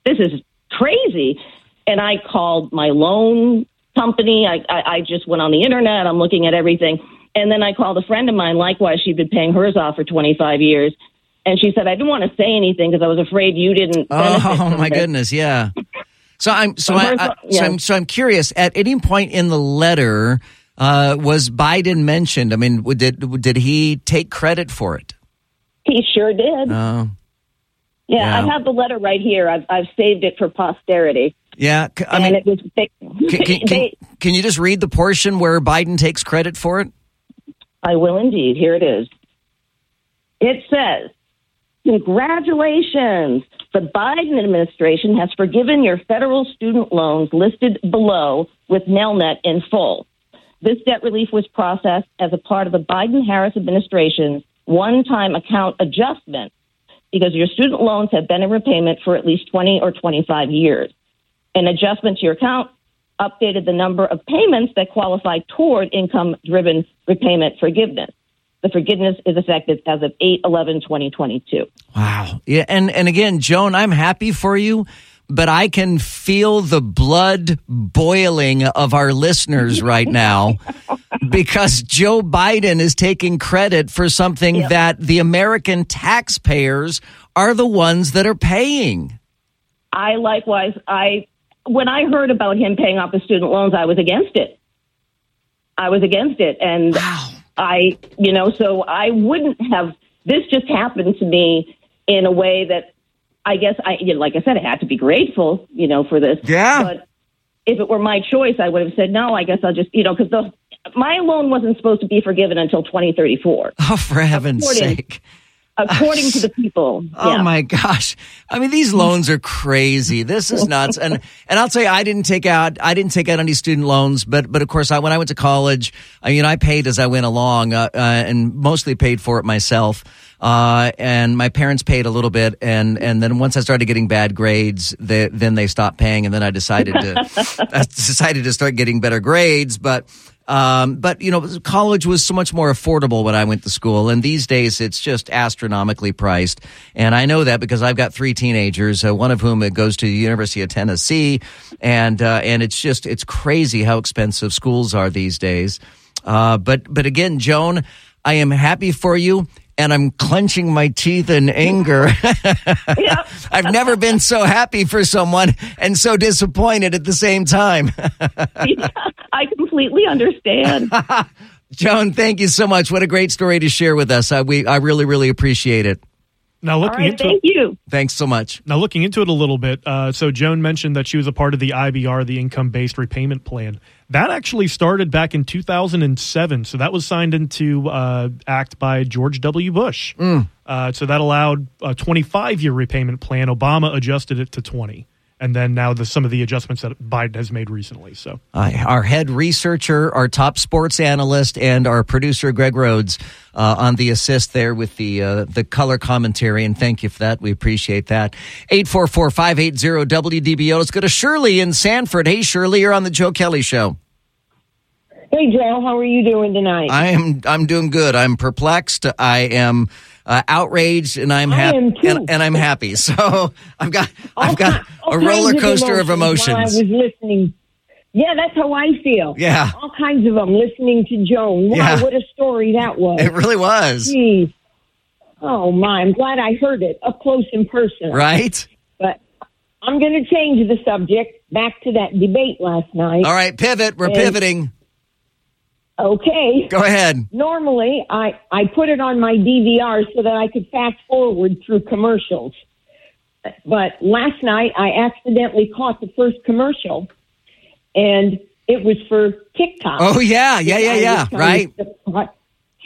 this is crazy." And I called my loan company. I, I I just went on the internet. I'm looking at everything, and then I called a friend of mine. Likewise, she'd been paying hers off for 25 years. And she said, I didn't want to say anything because I was afraid you didn't. Oh my this." goodness, yeah. So I'm so I, I so. I'm so I'm curious. At any point in the letter, uh, was Biden mentioned? I mean, did did he take credit for it? He sure did. Oh, Yeah, Yeah. I have the letter right here. I've I've saved it for posterity. yeah. I and mean, it was they, can, can, can, they- can you just read the portion where Biden takes credit for it? I will indeed. Here it is. It says, Congratulations. The Biden administration has forgiven your federal student loans listed below with Nelnet in full. This debt relief was processed as a part of the Biden Harris administration's one time account adjustment because your student loans have been in repayment for at least 20 or 25 years. An adjustment to your account updated the number of payments that qualify toward income driven repayment forgiveness. The forgiveness is effective as of 8 11 2022. Wow. Yeah, and and again, Joan, I'm happy for you, but I can feel the blood boiling of our listeners right now because Joe Biden is taking credit for something that the American taxpayers are the ones that are paying. I likewise, I when I heard about him paying off the student loans, I was against it. I was against it, and I, you know, so I wouldn't have. This just happened to me in a way that I guess I, you know, like I said, I had to be grateful, you know, for this. Yeah. But if it were my choice, I would have said no. I guess I'll just, you know, because the my loan wasn't supposed to be forgiven until 2034, Oh, for heaven's According- sake. According to the people. Oh Yeah. my gosh. I mean, these loans are crazy. This is nuts. And, and I'll tell you, I didn't take out, I didn't take out any student loans, but, but of course, I, when I went to college, I mean, I paid as I went along, uh, uh, and mostly paid for it myself. Uh, and my parents paid a little bit. And, and then once I started getting bad grades, they, then they stopped paying. And then I decided to, I decided to start getting better grades. But, um, but you know, college was so much more affordable when I went to school, and these days it's just astronomically priced. And I know that because I've got three teenagers, uh, one of whom uh, goes to the University of Tennessee, and uh, and it's just it's crazy how expensive schools are these days. Uh, but but again, Joan, I am happy for you. And I'm clenching my teeth in anger. I've never been so happy for someone and so disappointed at the same time. I completely understand. Joan, thank you so much. What a great story to share with us. I, we, I really, really appreciate it. Now looking right, into thank it, you. Thanks so much. Now looking into it a little bit, uh, so Joan mentioned that she was a part of the IBR, the income based repayment plan. That actually started back in 2007. So that was signed into uh, act by George W. Bush. Uh, so that allowed a 25 year repayment plan. Obama adjusted it to 20, and then now the, some of the adjustments that Biden has made recently. So Uh, our head researcher, our top sports analyst, and our producer Greg Rhodes uh, on the assist there with the uh, the color commentary. And thank you for that. We appreciate that. Eight four four five eight zero WDBO. Let's go to Shirley in Sanford. Hey, Shirley, you're on the Joe Kelly Show. Hey, Joe, how are you doing tonight? I am I'm doing good. I'm perplexed. I am uh, outraged, and I'm happy. And, and I'm happy. So I've got I've got All a roller coaster of emotions. I emotions. was listening. Yeah, that's how I feel. Yeah. All kinds of them listening to Joan. Wow, Yeah. what a story that was. It really was. Jeez. Oh, my. I'm glad I heard it up close in person. Right? But I'm going to change the subject back to that debate last night. All right, pivot. We're And- pivoting. Okay. Go ahead. Normally, I, I put it on my DVR so that I could fast forward through commercials. but last night I accidentally caught the first commercial, and it was for TikTok. Oh, yeah. Yeah, yeah, yeah. Right. to-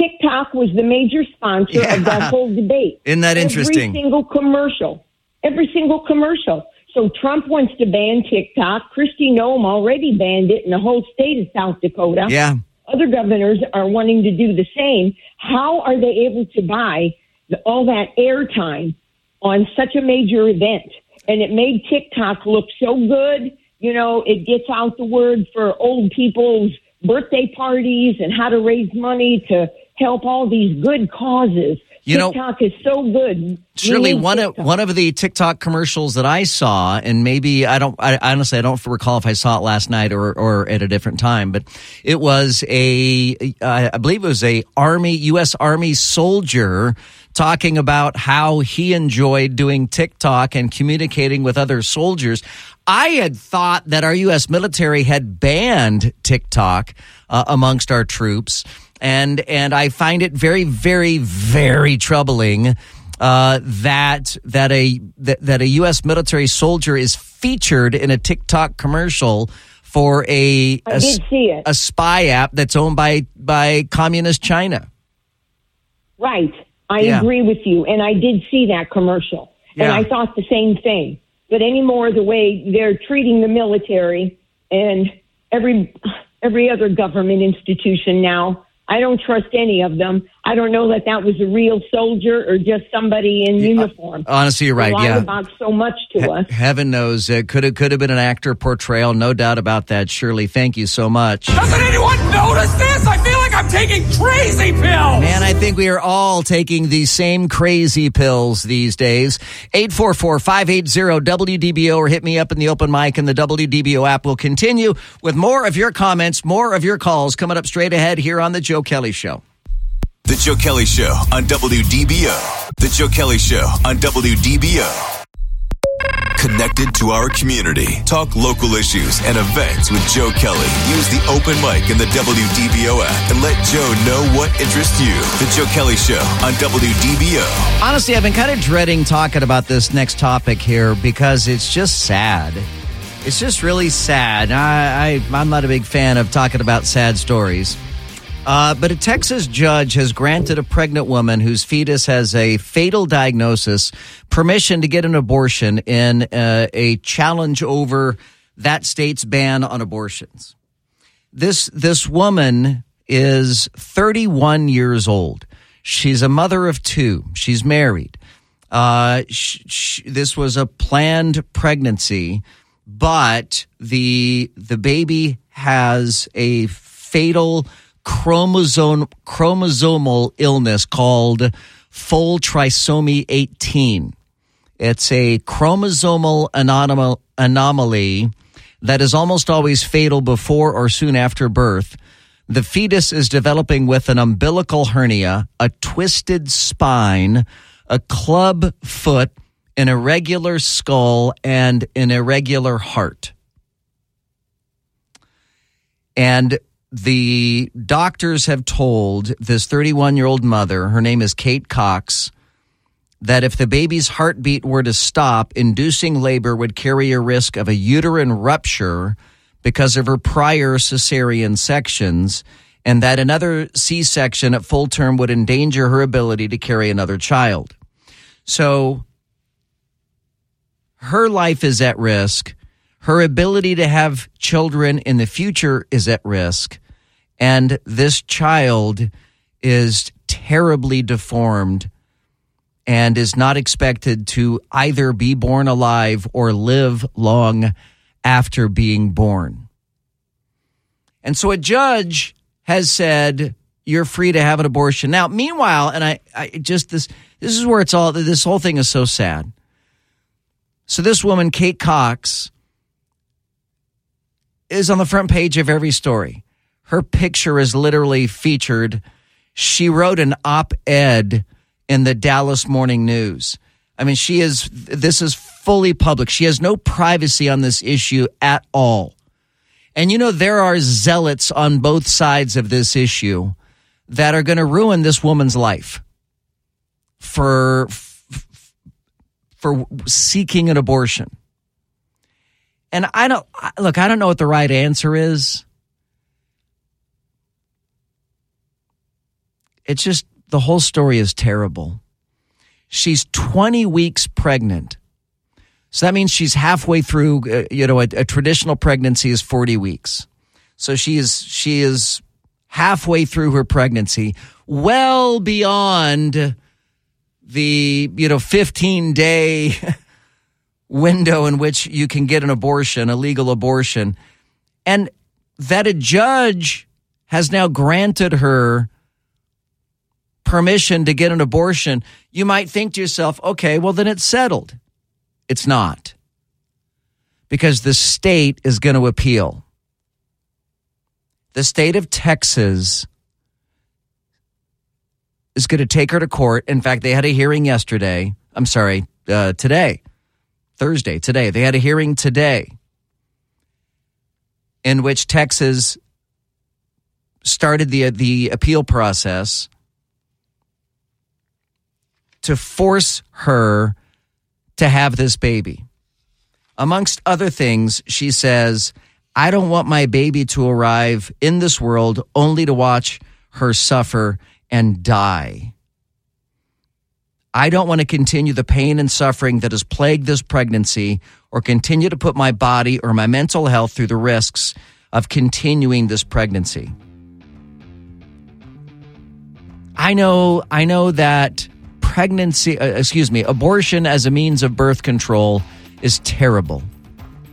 TikTok was the major sponsor of that whole debate. Isn't that interesting? Every single commercial. Every single commercial. So Trump wants to ban TikTok. Kristi Noem already banned it in the whole state of South Dakota. Yeah. Other governors are wanting to do the same. How are they able to buy the, all that airtime on such a major event? And it made TikTok look so good. You know, it gets out the word for old people's birthday parties and how to raise money to help all these good causes. You know- TikTok is so good. Surely one of one of the TikTok commercials that I saw, and maybe I don't. I honestly I don't recall if I saw it last night or or at a different time, but it was a uh, I believe it was a army U.S. Army soldier talking about how he enjoyed doing TikTok and communicating with other soldiers. I had thought that our U.S. military had banned TikTok uh, amongst our troops, and and I find it very, very, very troubling uh, that that a that, that a U.S. military soldier is featured in a TikTok commercial for a I a, did see it. a spy app that's owned by by communist China. Right. I Yeah. agree with you. And I did see that commercial. And I thought the same thing. But anymore, the way they're treating the military and every every other government institution now, I don't trust any of them. I don't know that that was a real soldier or just somebody in uniform. Honestly, you're right. They lie Yeah. about so much to us. Heaven knows it could have could have been an actor portrayal, no doubt about that. Shirley, thank you so much. Doesn't anyone notice this? I feel like I'm taking crazy pills. Man, I think we are all taking the same crazy pills these days. 844-580-WDBO or hit me up in the open mic and the WDBO app will continue with more of your comments, more of your calls coming up straight ahead here on the Joe Kelly Show. The Joe Kelly Show on WDBO. The Joe Kelly Show on WDBO. Connected to our community. Talk local issues and events with Joe Kelly. Use the open mic in the WDBO app and let Joe know what interests you. The Joe Kelly Show on WDBO. Honestly, I've been kind of dreading talking about this next topic here because it's just sad. It's just really sad. I, I, I'm not a big fan of talking about sad stories. Uh, but a Texas judge has granted a pregnant woman whose fetus has a fatal diagnosis permission to get an abortion in uh, a challenge over that state's ban on abortions. This this woman is 31 years old. She's a mother of two. She's married. Uh, sh- sh- this was a planned pregnancy, but the the baby has a fatal chromosome chromosomal illness called full trisomy 18. It's a chromosomal anomal- anomaly that is almost always fatal before or soon after birth. The fetus is developing with an umbilical hernia, a twisted spine, a club foot, an irregular skull, and an irregular heart. And the doctors have told this 31 year old mother, her name is Kate Cox, that if the baby's heartbeat were to stop, inducing labor would carry a risk of a uterine rupture because of her prior cesarean sections, and that another C section at full term would endanger her ability to carry another child. So her life is at risk. Her ability to have children in the future is at risk. And this child is terribly deformed and is not expected to either be born alive or live long after being born. And so a judge has said you're free to have an abortion. Now, meanwhile, and I, I just this this is where it's all this whole thing is so sad. So this woman, Kate Cox, is on the front page of every story. Her picture is literally featured. She wrote an op-ed in the Dallas Morning News. I mean, she is this is fully public. She has no privacy on this issue at all. And you know, there are zealots on both sides of this issue that are going to ruin this woman's life for for seeking an abortion. And I don't look, I don't know what the right answer is. It's just the whole story is terrible. She's 20 weeks pregnant. So that means she's halfway through, uh, you know, a, a traditional pregnancy is 40 weeks. So she is she is halfway through her pregnancy, well beyond the, you know, 15 day window in which you can get an abortion, a legal abortion. And that a judge has now granted her permission to get an abortion, you might think to yourself, okay, well, then it's settled. It's not. Because the state is going to appeal. The state of Texas is going to take her to court. In fact, they had a hearing yesterday. I'm sorry, uh, today, Thursday, today. They had a hearing today in which Texas started the the appeal process to force her to have this baby. Amongst other things, she says, I don't want my baby to arrive in this world only to watch her suffer and die. I don't want to continue the pain and suffering that has plagued this pregnancy or continue to put my body or my mental health through the risks of continuing this pregnancy. I know I know that pregnancy uh, excuse me, abortion as a means of birth control is terrible.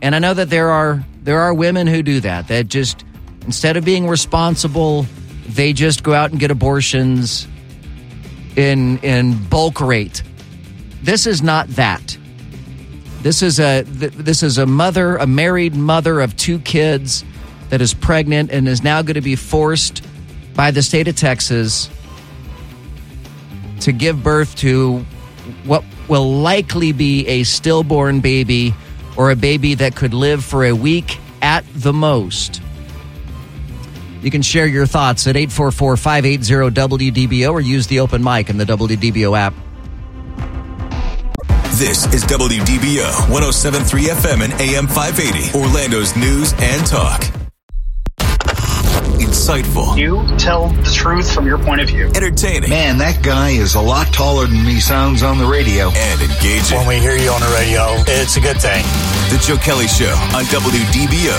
And I know that there are there are women who do that. That just instead of being responsible, they just go out and get abortions in in bulk rate. This is not that. This is a th- this is a mother, a married mother of two kids that is pregnant and is now going to be forced by the state of Texas to give birth to what will likely be a stillborn baby or a baby that could live for a week at the most. You can share your thoughts at 844 580 WDBO or use the open mic in the WDBO app. This is WDBO 1073 FM and AM 580, Orlando's news and talk. Insightful, You tell the truth from your point of view. entertaining, Man, that guy is a lot taller than he sounds on the radio. and engaging. When we hear you on the radio, it's a good thing. The Joe Kelly Show on WDBO.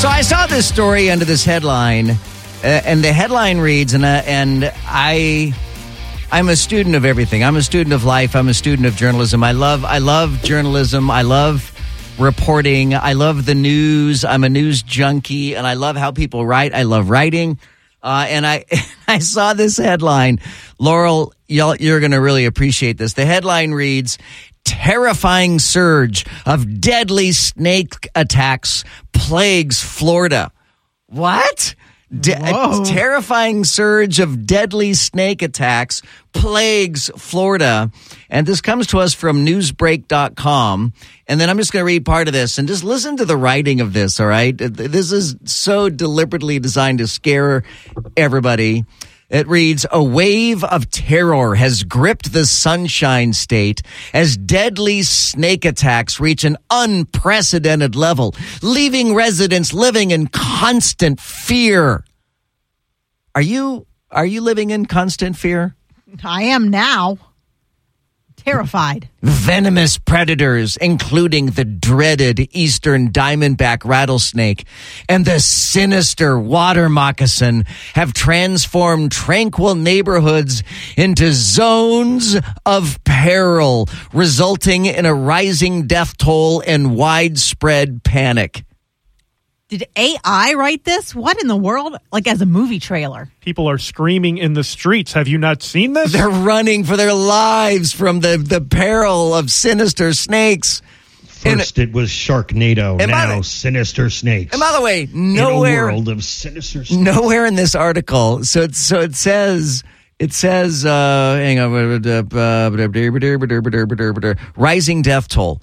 So I saw this story under this headline, uh, and the headline reads, and uh, and I, I'm a student of everything. I'm a student of life. I'm a student of journalism. I love I love journalism. I love reporting. I love the news. I'm a news junkie, and I love how people write. I love writing. Uh, and I I saw this headline, Laurel. You're going to really appreciate this. The headline reads. Terrifying surge of deadly snake attacks plagues Florida. What? De- terrifying surge of deadly snake attacks plagues Florida. And this comes to us from newsbreak.com. And then I'm just going to read part of this and just listen to the writing of this, all right? This is so deliberately designed to scare everybody. It reads, a wave of terror has gripped the Sunshine State as deadly snake attacks reach an unprecedented level, leaving residents living in constant fear. Are you, are you living in constant fear? I am now. Terrified. Venomous predators, including the dreaded eastern diamondback rattlesnake and the sinister water moccasin, have transformed tranquil neighborhoods into zones of peril, resulting in a rising death toll and widespread panic. Did AI write this? What in the world? Like as a movie trailer. People are screaming in the streets. Have you not seen this? They're running for their lives from the, the peril of sinister snakes. First, it was Sharknado. And Now, the- Sinister Snakes. And by the way, In nowhere a world of sinister snakes. nowhere in this article. So it's, so it says it says uh, hang on, rising death toll.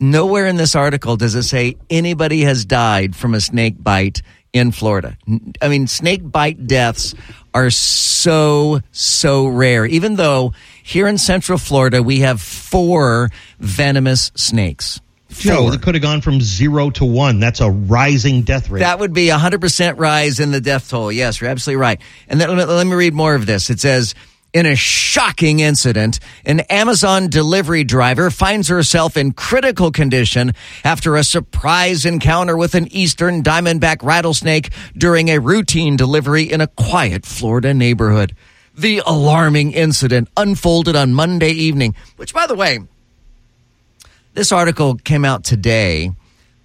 Nowhere in this article does it say anybody has died from a snake bite in Florida. I mean, snake bite deaths are so, so rare, even though here in Central Florida, we have four venomous snakes. Joe, it could have gone from zero to one. That's a rising death rate. That would be a 100% rise in the death toll. Yes, you're absolutely right. And then, let me read more of this. It says, in a shocking incident, an Amazon delivery driver finds herself in critical condition after a surprise encounter with an eastern diamondback rattlesnake during a routine delivery in a quiet Florida neighborhood. The alarming incident unfolded on Monday evening, which, by the way, this article came out today.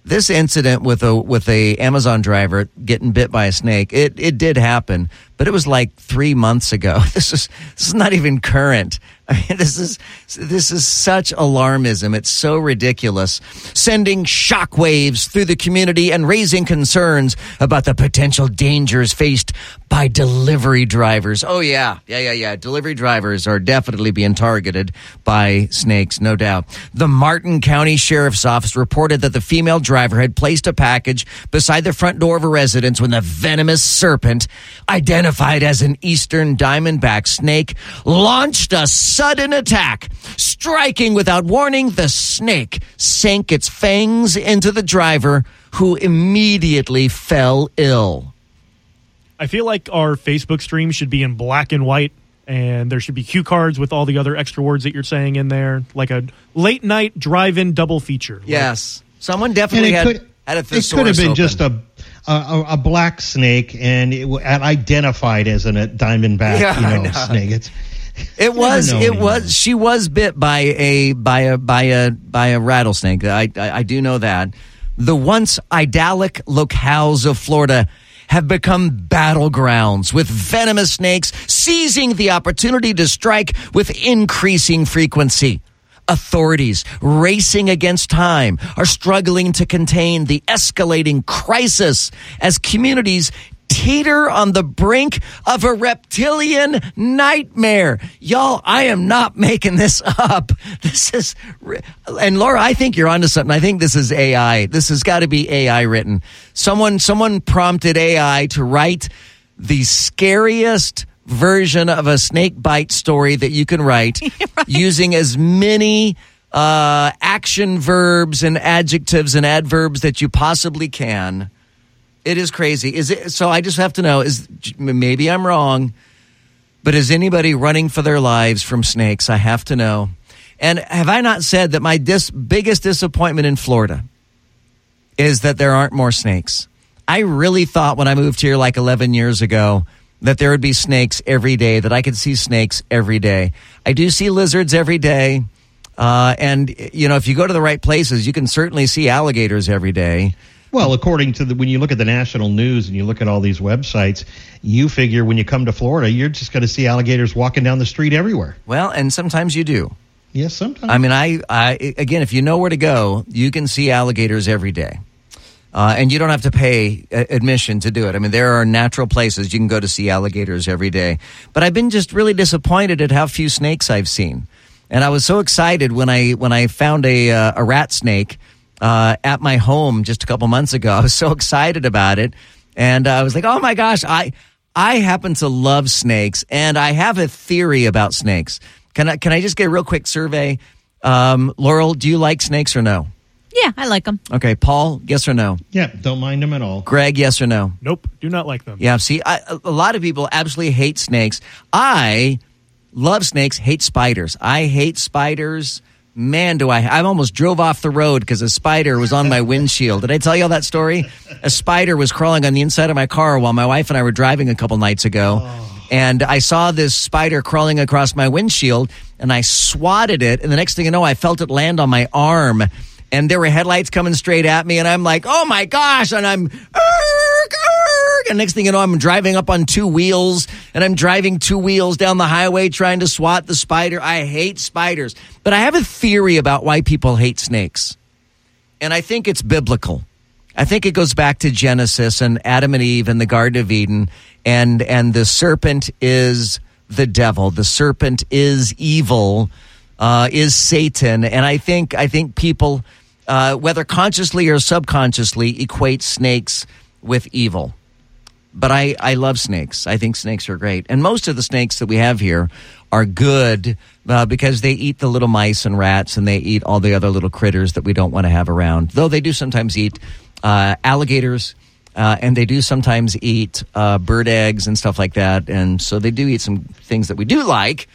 This incident with a with a Amazon driver getting bit by a snake, it it did happen, but it was like three months ago. This is this is not even current. I mean, this is this is such alarmism. It's so ridiculous, sending shockwaves through the community and raising concerns about the potential dangers faced by delivery drivers. Oh yeah, yeah, yeah, yeah. Delivery drivers are definitely being targeted by snakes, no doubt. The Martin County Sheriff's Office reported that the female driver had placed a package beside the front door of a residence when the venomous serpent, identified as an eastern diamondback snake, launched a sudden attack. Striking without warning, the snake sank its fangs into the driver, who immediately fell ill. I feel like our Facebook stream should be in black and white, and there should be cue cards with all the other extra words that you're saying in there, like a late night drive-in double feature. Yes, someone definitely had, could, had a it could have been open. just a, a a black snake and it identified as a diamondback, Yeah, you know, snake. It's It was. It anymore. was. She was bit by a by a by a by a rattlesnake. I I, I do know that. The once idyllic locales of Florida have become battlegrounds with venomous snakes seizing the opportunity to strike with increasing frequency. Authorities racing against time are struggling to contain the escalating crisis as communities teeter on the brink of a reptilian nightmare. Y'all, I am not making this up. This is, and Laura, I think you're onto something. I think this is AI. This has got to be AI written. Someone, someone prompted AI to write the scariest version of a snake bite story that you can write using as many uh, action verbs and adjectives and adverbs that you possibly can. It is crazy. Is it? So I just have to know. Is maybe I'm wrong, but is anybody running for their lives from snakes? I have to know. And have I not said that my dis- biggest disappointment in Florida is that there aren't more snakes? I really thought when I moved here like 11 years ago that there would be snakes every day, that I could see snakes every day. I do see lizards every day. Uh, and, you know, if you go to the right places, you can certainly see alligators every day. Well, according to the when you look at the national news and you look at all these websites, you figure when you come to Florida, you're just going to see alligators walking down the street everywhere. Well, and sometimes you do. Yes, sometimes. I mean, I, I again, if you know where to go, you can see alligators every day, uh, and you don't have to pay uh, admission to do it. I mean, there are natural places you can go to see alligators every day. But I've been just really disappointed at how few snakes I've seen, and I was so excited when I when I found a uh, a rat snake uh, at my home just a couple months ago. I was so excited about it, and I was like, "Oh my gosh, I I happen to love snakes, and I have a theory about snakes." Can I can I just get a real quick survey? Um, Laurel, do you like snakes or no? Yeah, I like them. Okay, Paul, yes or no? Yeah, don't mind them at all. Greg, yes or no? Nope, do not like them. Yeah, see, I, a- a lot of people absolutely hate snakes. I love snakes, hate spiders. I hate spiders. Man, do I! I almost drove off the road because a spider was on my windshield. Did I tell you all that story? A spider was crawling on the inside of my car while my wife and I were driving a couple nights ago. Oh. And I saw this spider crawling across my windshield and I swatted it. And the next thing you know, I felt it land on my arm. And there were headlights coming straight at me. And I'm like, oh my gosh. And I'm, and next thing you know, I'm driving up on two wheels and I'm driving two wheels down the highway trying to swat the spider. I hate spiders. But I have a theory about why people hate snakes. And I think it's biblical. I think it goes back to Genesis and Adam and Eve and the Garden of Eden, and and the serpent is the devil. The serpent is evil, uh, is Satan, and I think I think people, uh, whether consciously or subconsciously, equate snakes with evil. But I, I love snakes. I think snakes are great. And most of the snakes that we have here are good uh, because they eat the little mice and rats and they eat all the other little critters that we don't want to have around. Though they do sometimes eat uh, alligators uh, and they do sometimes eat uh, bird eggs and stuff like that. And so they do eat some things that we do like,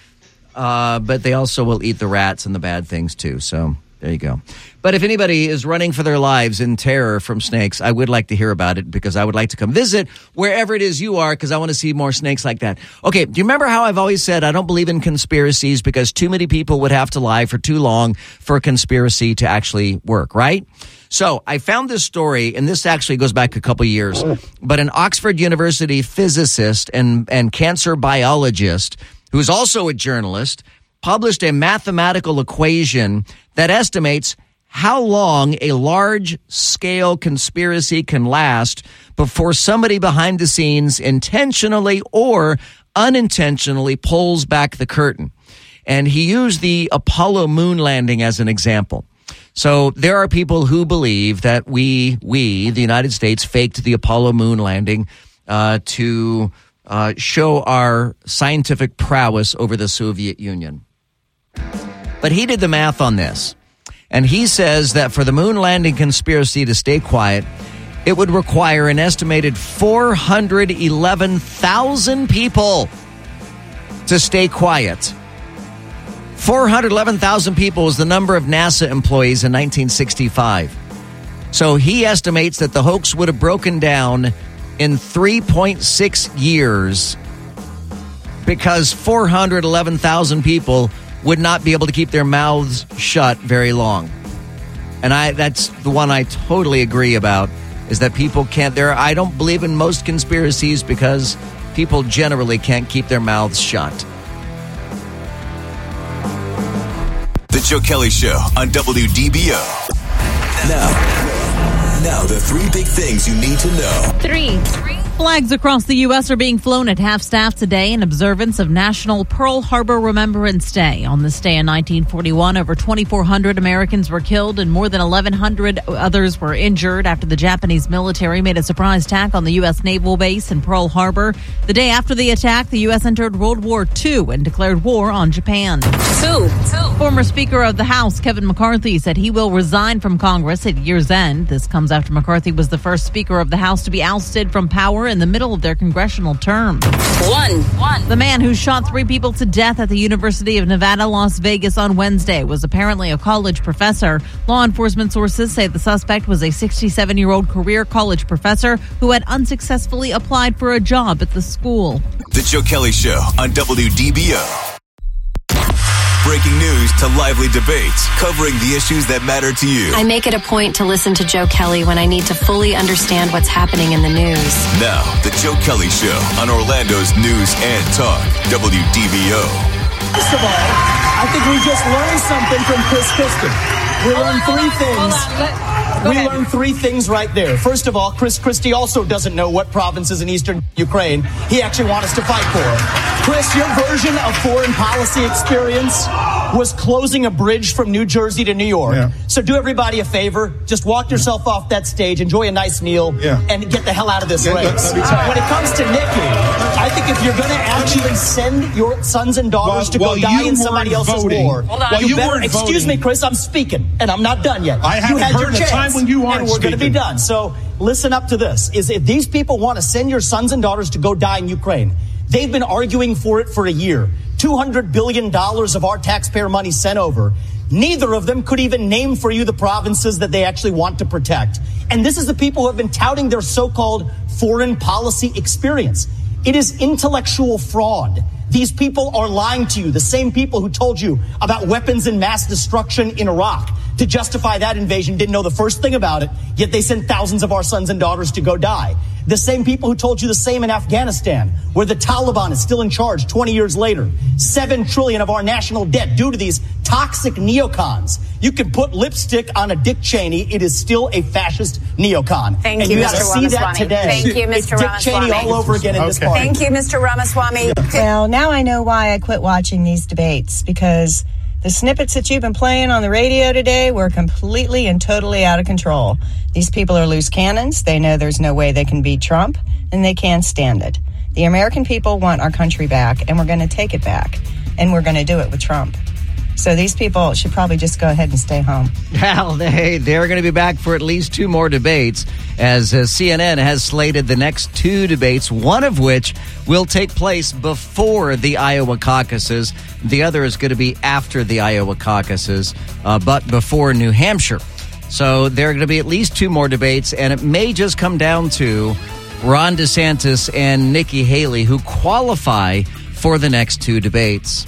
uh, but they also will eat the rats and the bad things too. So there you go. But if anybody is running for their lives in terror from snakes, I would like to hear about it because I would like to come visit wherever it is you are because I want to see more snakes like that. Okay, do you remember how I've always said I don't believe in conspiracies because too many people would have to lie for too long for a conspiracy to actually work, right? So I found this story, and this actually goes back a couple years, but an Oxford University physicist and, and cancer biologist who's also a journalist published a mathematical equation that estimates how long a large scale conspiracy can last before somebody behind the scenes intentionally or unintentionally pulls back the curtain. And he used the Apollo moon landing as an example. So there are people who believe that we, we, the United States, faked the Apollo moon landing uh, to uh, show our scientific prowess over the Soviet Union. But he did the math on this. And he says that for the moon landing conspiracy to stay quiet, it would require an estimated 411,000 people to stay quiet. 411,000 people was the number of NASA employees in 1965. So he estimates that the hoax would have broken down in 3.6 years because 411,000 people would not be able to keep their mouths shut very long. And I that's the one I totally agree about is that people can't there I don't believe in most conspiracies because people generally can't keep their mouths shut. The Joe Kelly Show on WDBO. Now, now the three big things you need to know. Three. Flags across the U.S. are being flown at half staff today in observance of National Pearl Harbor Remembrance Day. On this day in 1941, over 2,400 Americans were killed and more than 1,100 others were injured after the Japanese military made a surprise attack on the U.S. naval base in Pearl Harbor. The day after the attack, the U.S. entered World War II and declared war on Japan. Two. Former Speaker of the House Kevin McCarthy said he will resign from Congress at year's end. This comes after McCarthy was the first Speaker of the House to be ousted from power in the middle of their congressional term. One. One. The man who shot three people to death at the University of Nevada, Las Vegas on Wednesday was apparently a college professor. Law enforcement sources say the suspect was a 67 year old career college professor who had unsuccessfully applied for a job at the school. The Joe Kelly Show on WDBO. Breaking news to lively debates covering the issues that matter to you. I make it a point to listen to Joe Kelly when I need to fully understand what's happening in the news. Now, The Joe Kelly Show on Orlando's News and Talk, WDBO. First of all, I think we just learned something from Chris Christie. We learned three things. We learned three things right there. First of all, Chris Christie also doesn't know what provinces in eastern Ukraine he actually wants us to fight for. Chris, your version of foreign policy experience was closing a bridge from New Jersey to New York. So do everybody a favor. Just walk yourself off that stage, enjoy a nice meal, yeah. and get the hell out of this Yeah, race. let me tell you. When it comes to Nikki, I think if you're going to actually send your sons and daughters While- to go while die in somebody weren't else's voting- war, Hold on. While you you better, weren't excuse voting- me, Chris, I'm speaking, and I'm not done yet. I haven't had heard your the chance, time when you aren't and we're going to be done. So listen up to this: is if these people want to send your sons and daughters to go die in Ukraine, they've been arguing for it for a year. Two hundred billion dollars of our taxpayer money sent over. Neither of them could even name for you the provinces that they actually want to protect. And this is the people who have been touting their so-called foreign policy experience. It is intellectual fraud. These people are lying to you. The same people who told you about weapons and mass destruction in Iraq to justify that invasion didn't know the first thing about it, yet they sent thousands of our sons and daughters to go die. The same people who told you the same in Afghanistan, where the Taliban is still in charge 20 years later. Seven trillion of our national debt due to these toxic neocons. You can put lipstick on a Dick Cheney, it is still a fascist neocon. Thank and you, you Mr. gotta see that Ramaswamy. today. Thank you, It's Mr. Dick Ramaswamy. Cheney all over again in this party. Thank you, Mr. Ramaswamy. Well, now I know why I quit watching these debates because The snippets that you've been playing on the radio today were completely and totally out of control. These people are loose cannons. They know there's no way they can beat Trump, and they can't stand it. The American people want our country back, and we're going to take it back, and we're going to do it with Trump. So these people should probably just go ahead and stay home. Well, they, they're going to be back for at least two more debates, as uh, CNN has slated the next two debates, one of which will take place before the Iowa caucuses. The other is going to be after the Iowa caucuses, uh, but before New Hampshire. So there are going to be at least two more debates, and it may just come down to Ron DeSantis and Nikki Haley, who qualify for the next two debates.